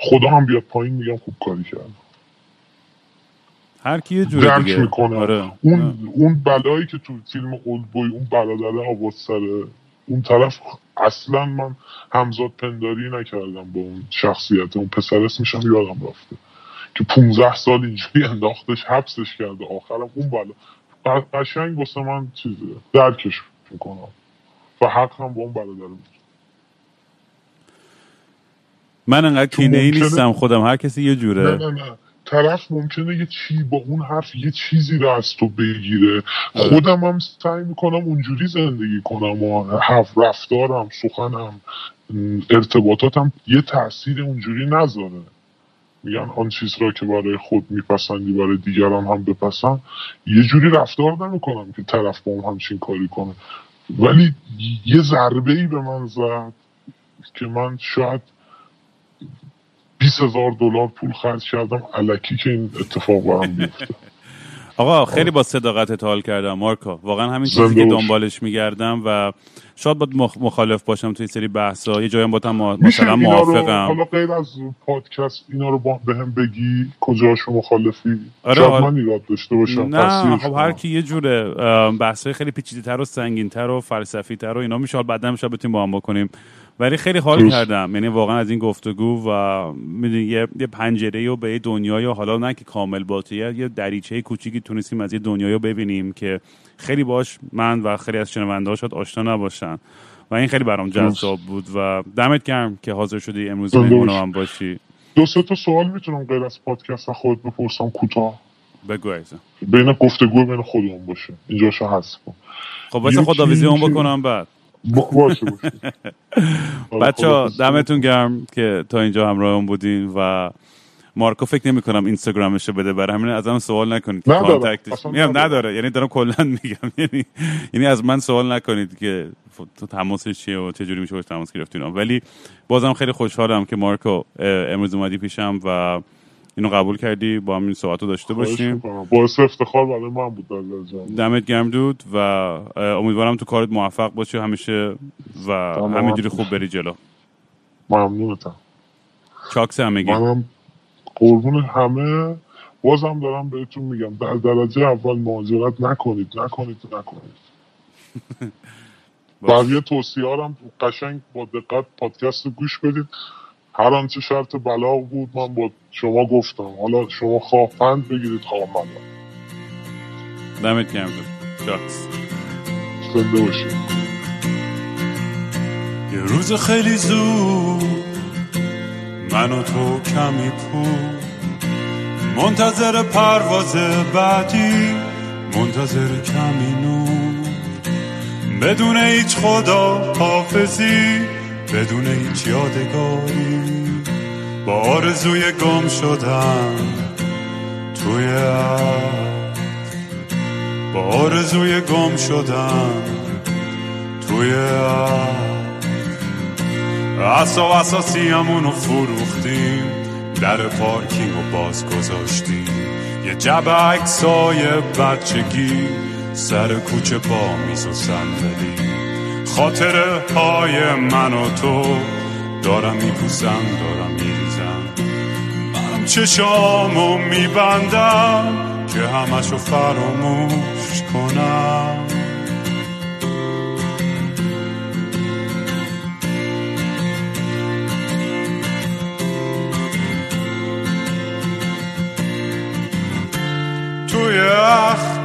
خدا هم بیاد پایین میگم خوب کاری کردم. هر کی یه درک دیگه. می‌کنم. آره. اون اون بلایی که تو فیلم اولد بوی اون برادر آورد سر اون طرف اصلا من همزاد پنداری نکردم با اون شخصیت. اون پسر اسمش هم یادم رفته. که 15 سال اینجوری انداختش حبسش کرده. آخرم اون بلا قشنگ واسه من چیزه. درکش می‌کنم. و حق هم با اون برادر بود. من انقدر کینه ای نیستم خودم. هر کسی یه نه جوره نه نه. طرف ممکنه یه چی با اون حرف یه چیزی رو از تو بگیره. خودم هم سعی می‌کنم اونجوری زندگی کنم و حرف رفتارم سخنم ارتباطاتم یه تاثیر اونجوری نذاره. میگن آن چیز را که برای خود میپسندی برای دیگران هم بپسند. یه جوری رفتار نمی‌کنم که طرف با هم همچین کاری کنه. ولی یه ضربه ای به من زد که من شاید 20 هزار دلار پول خرج کردم. علکی که این اتفاق برام [LAUGHS] بیفته. آقا خیلی با صداقت حال کردم. مارکا واقعا همین چیزی که. دنبالش میگردم و شاید باید مخ- مخالف باشم توی سری بحثا یه جایی هم با میشه مثلا موافقم. حالا غیر از پادکست اینا رو با به هم بگی. کجاشو مخالفی؟ آره، شاید من ایراد داشته باشم. نه خب. هر کی یه جوره بحثای خیلی پیچیده تر و سنگین تر و فلسفی تر و اینا میشه. حال بعدا میشه بتونیم با هم بکنیم. ولی خیلی حال. کردم. یعنی واقعا از این گفتگو و می‌دونی یه, یه پنجره و به یه دنیای و حالا نه که کامل باشه یه دریچه کوچیکی تونستیم از یه دنیایی رو ببینیم که خیلی باش من و خیلی از شنونده شاید آشنا نباشن. و این خیلی برام جذاب بود و دمت گرم که حاضر شدی امروز مهمون. من باشی. دو سه تا سوال می‌تونم غیر از پادکست خود بپرسم کوتاه. بگو. بین گفتگو بین خودمون باشه. اینجاشو حذف کن. خب واسه اون که- بکنم بعد. باشه [LAUGHS] بچه ها. دمتون گرم که تا اینجا همراهمون بودین و مارکو فکر نمی کنم اینستاگرامش رو بده برای همین ازم سوال نکنید که. کانتکتش اصلا میگم نداره. یعنی دارم کلا [LAUGHS] میگم یعنی یعنی از من سوال نکنید که ف- تو تماسش چیه و چه جوری میشه باش تماس گرفت اینا ولی بازم خیلی خوشحالم که مارکو امروز اومدی پیشم و اینو قبول کردی؟ با هم این صحبت رو داشته باشیم. باعث افتخار برای من بود دمت گرم دود و امیدوارم تو کارت موفق باشی همیشه و. همینجوری خوب بری جلو. ممنونتم. چاکس همگی. منم قربون همه. بازم دارم بهتون میگم در درجه اول مهاجرت نکنید نکنید نکنید. [LAUGHS] بقیه توصیه هم قشنگ با دقت پادکست رو گوش بدید. هر آنچه شرط بلاغ بود من با شما گفتم. حالا شما خواه پند بگیرید خواه بلاغ دمت گرم. زنده باشید. یه روز خیلی زود من و تو کمی پول. منتظر پرواز بعدی منتظر کمی نور. بدون هیچ خدا حافظی. بدون هیچ یادگاری با آرزوی گم شدن توی با آرزوی گم شدن توی اصا اساسی همونو فروختیم در پارکینگ و باز گذاشتیم. یه جب عکسای بچگی سر کوچه با میز و صندلی. خاطره های من و تو دارم میپوسم دارم میریزم. منم چشامو میبندم که همشو فراموش کنم. توی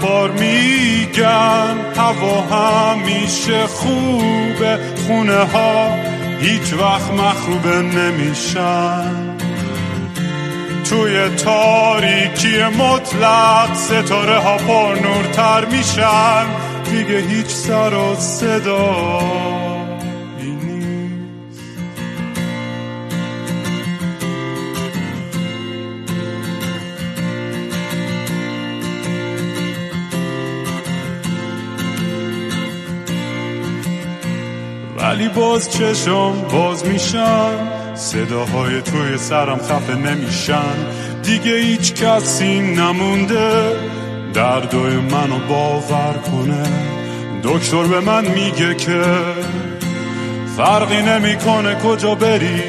اخبار میگن هوا همیشه خوبه خونه ها هیچ وقت مخروبه نمیشن. توی تاریکی مطلق ستاره ها پر نورتر میشن. دیگه هیچ سر و صدا. ولی باز چشم باز میشن. صداهای توی سرم خفه نمیشن. دیگه هیچ کسی نمونده. دردای منو باور کنه. دکتر به من میگه که فرقی نمی‌کنه کجا بری.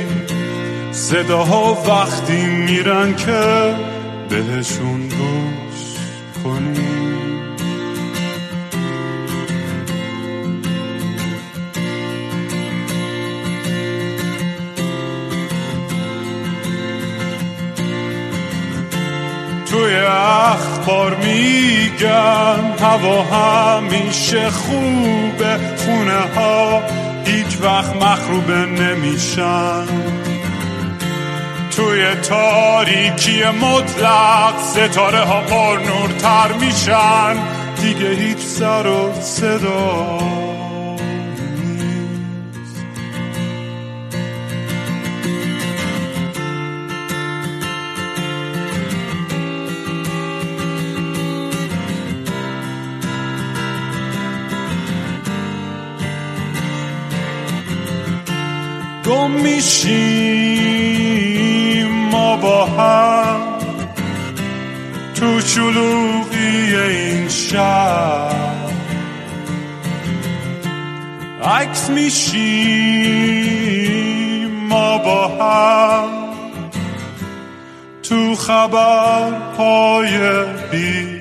صداها وقتی میرن که بهشون گوش اخبار میگن هوا همیشه خوبه. خونه ها هیچ وقت مخروبه نمیشن. توی تاریکی مطلق ستاره ها پر نورتر میشن. دیگه هیچ سر و صدا شلوغی این شهر. عکس میشیم ما با هم تو خبرهای بیرم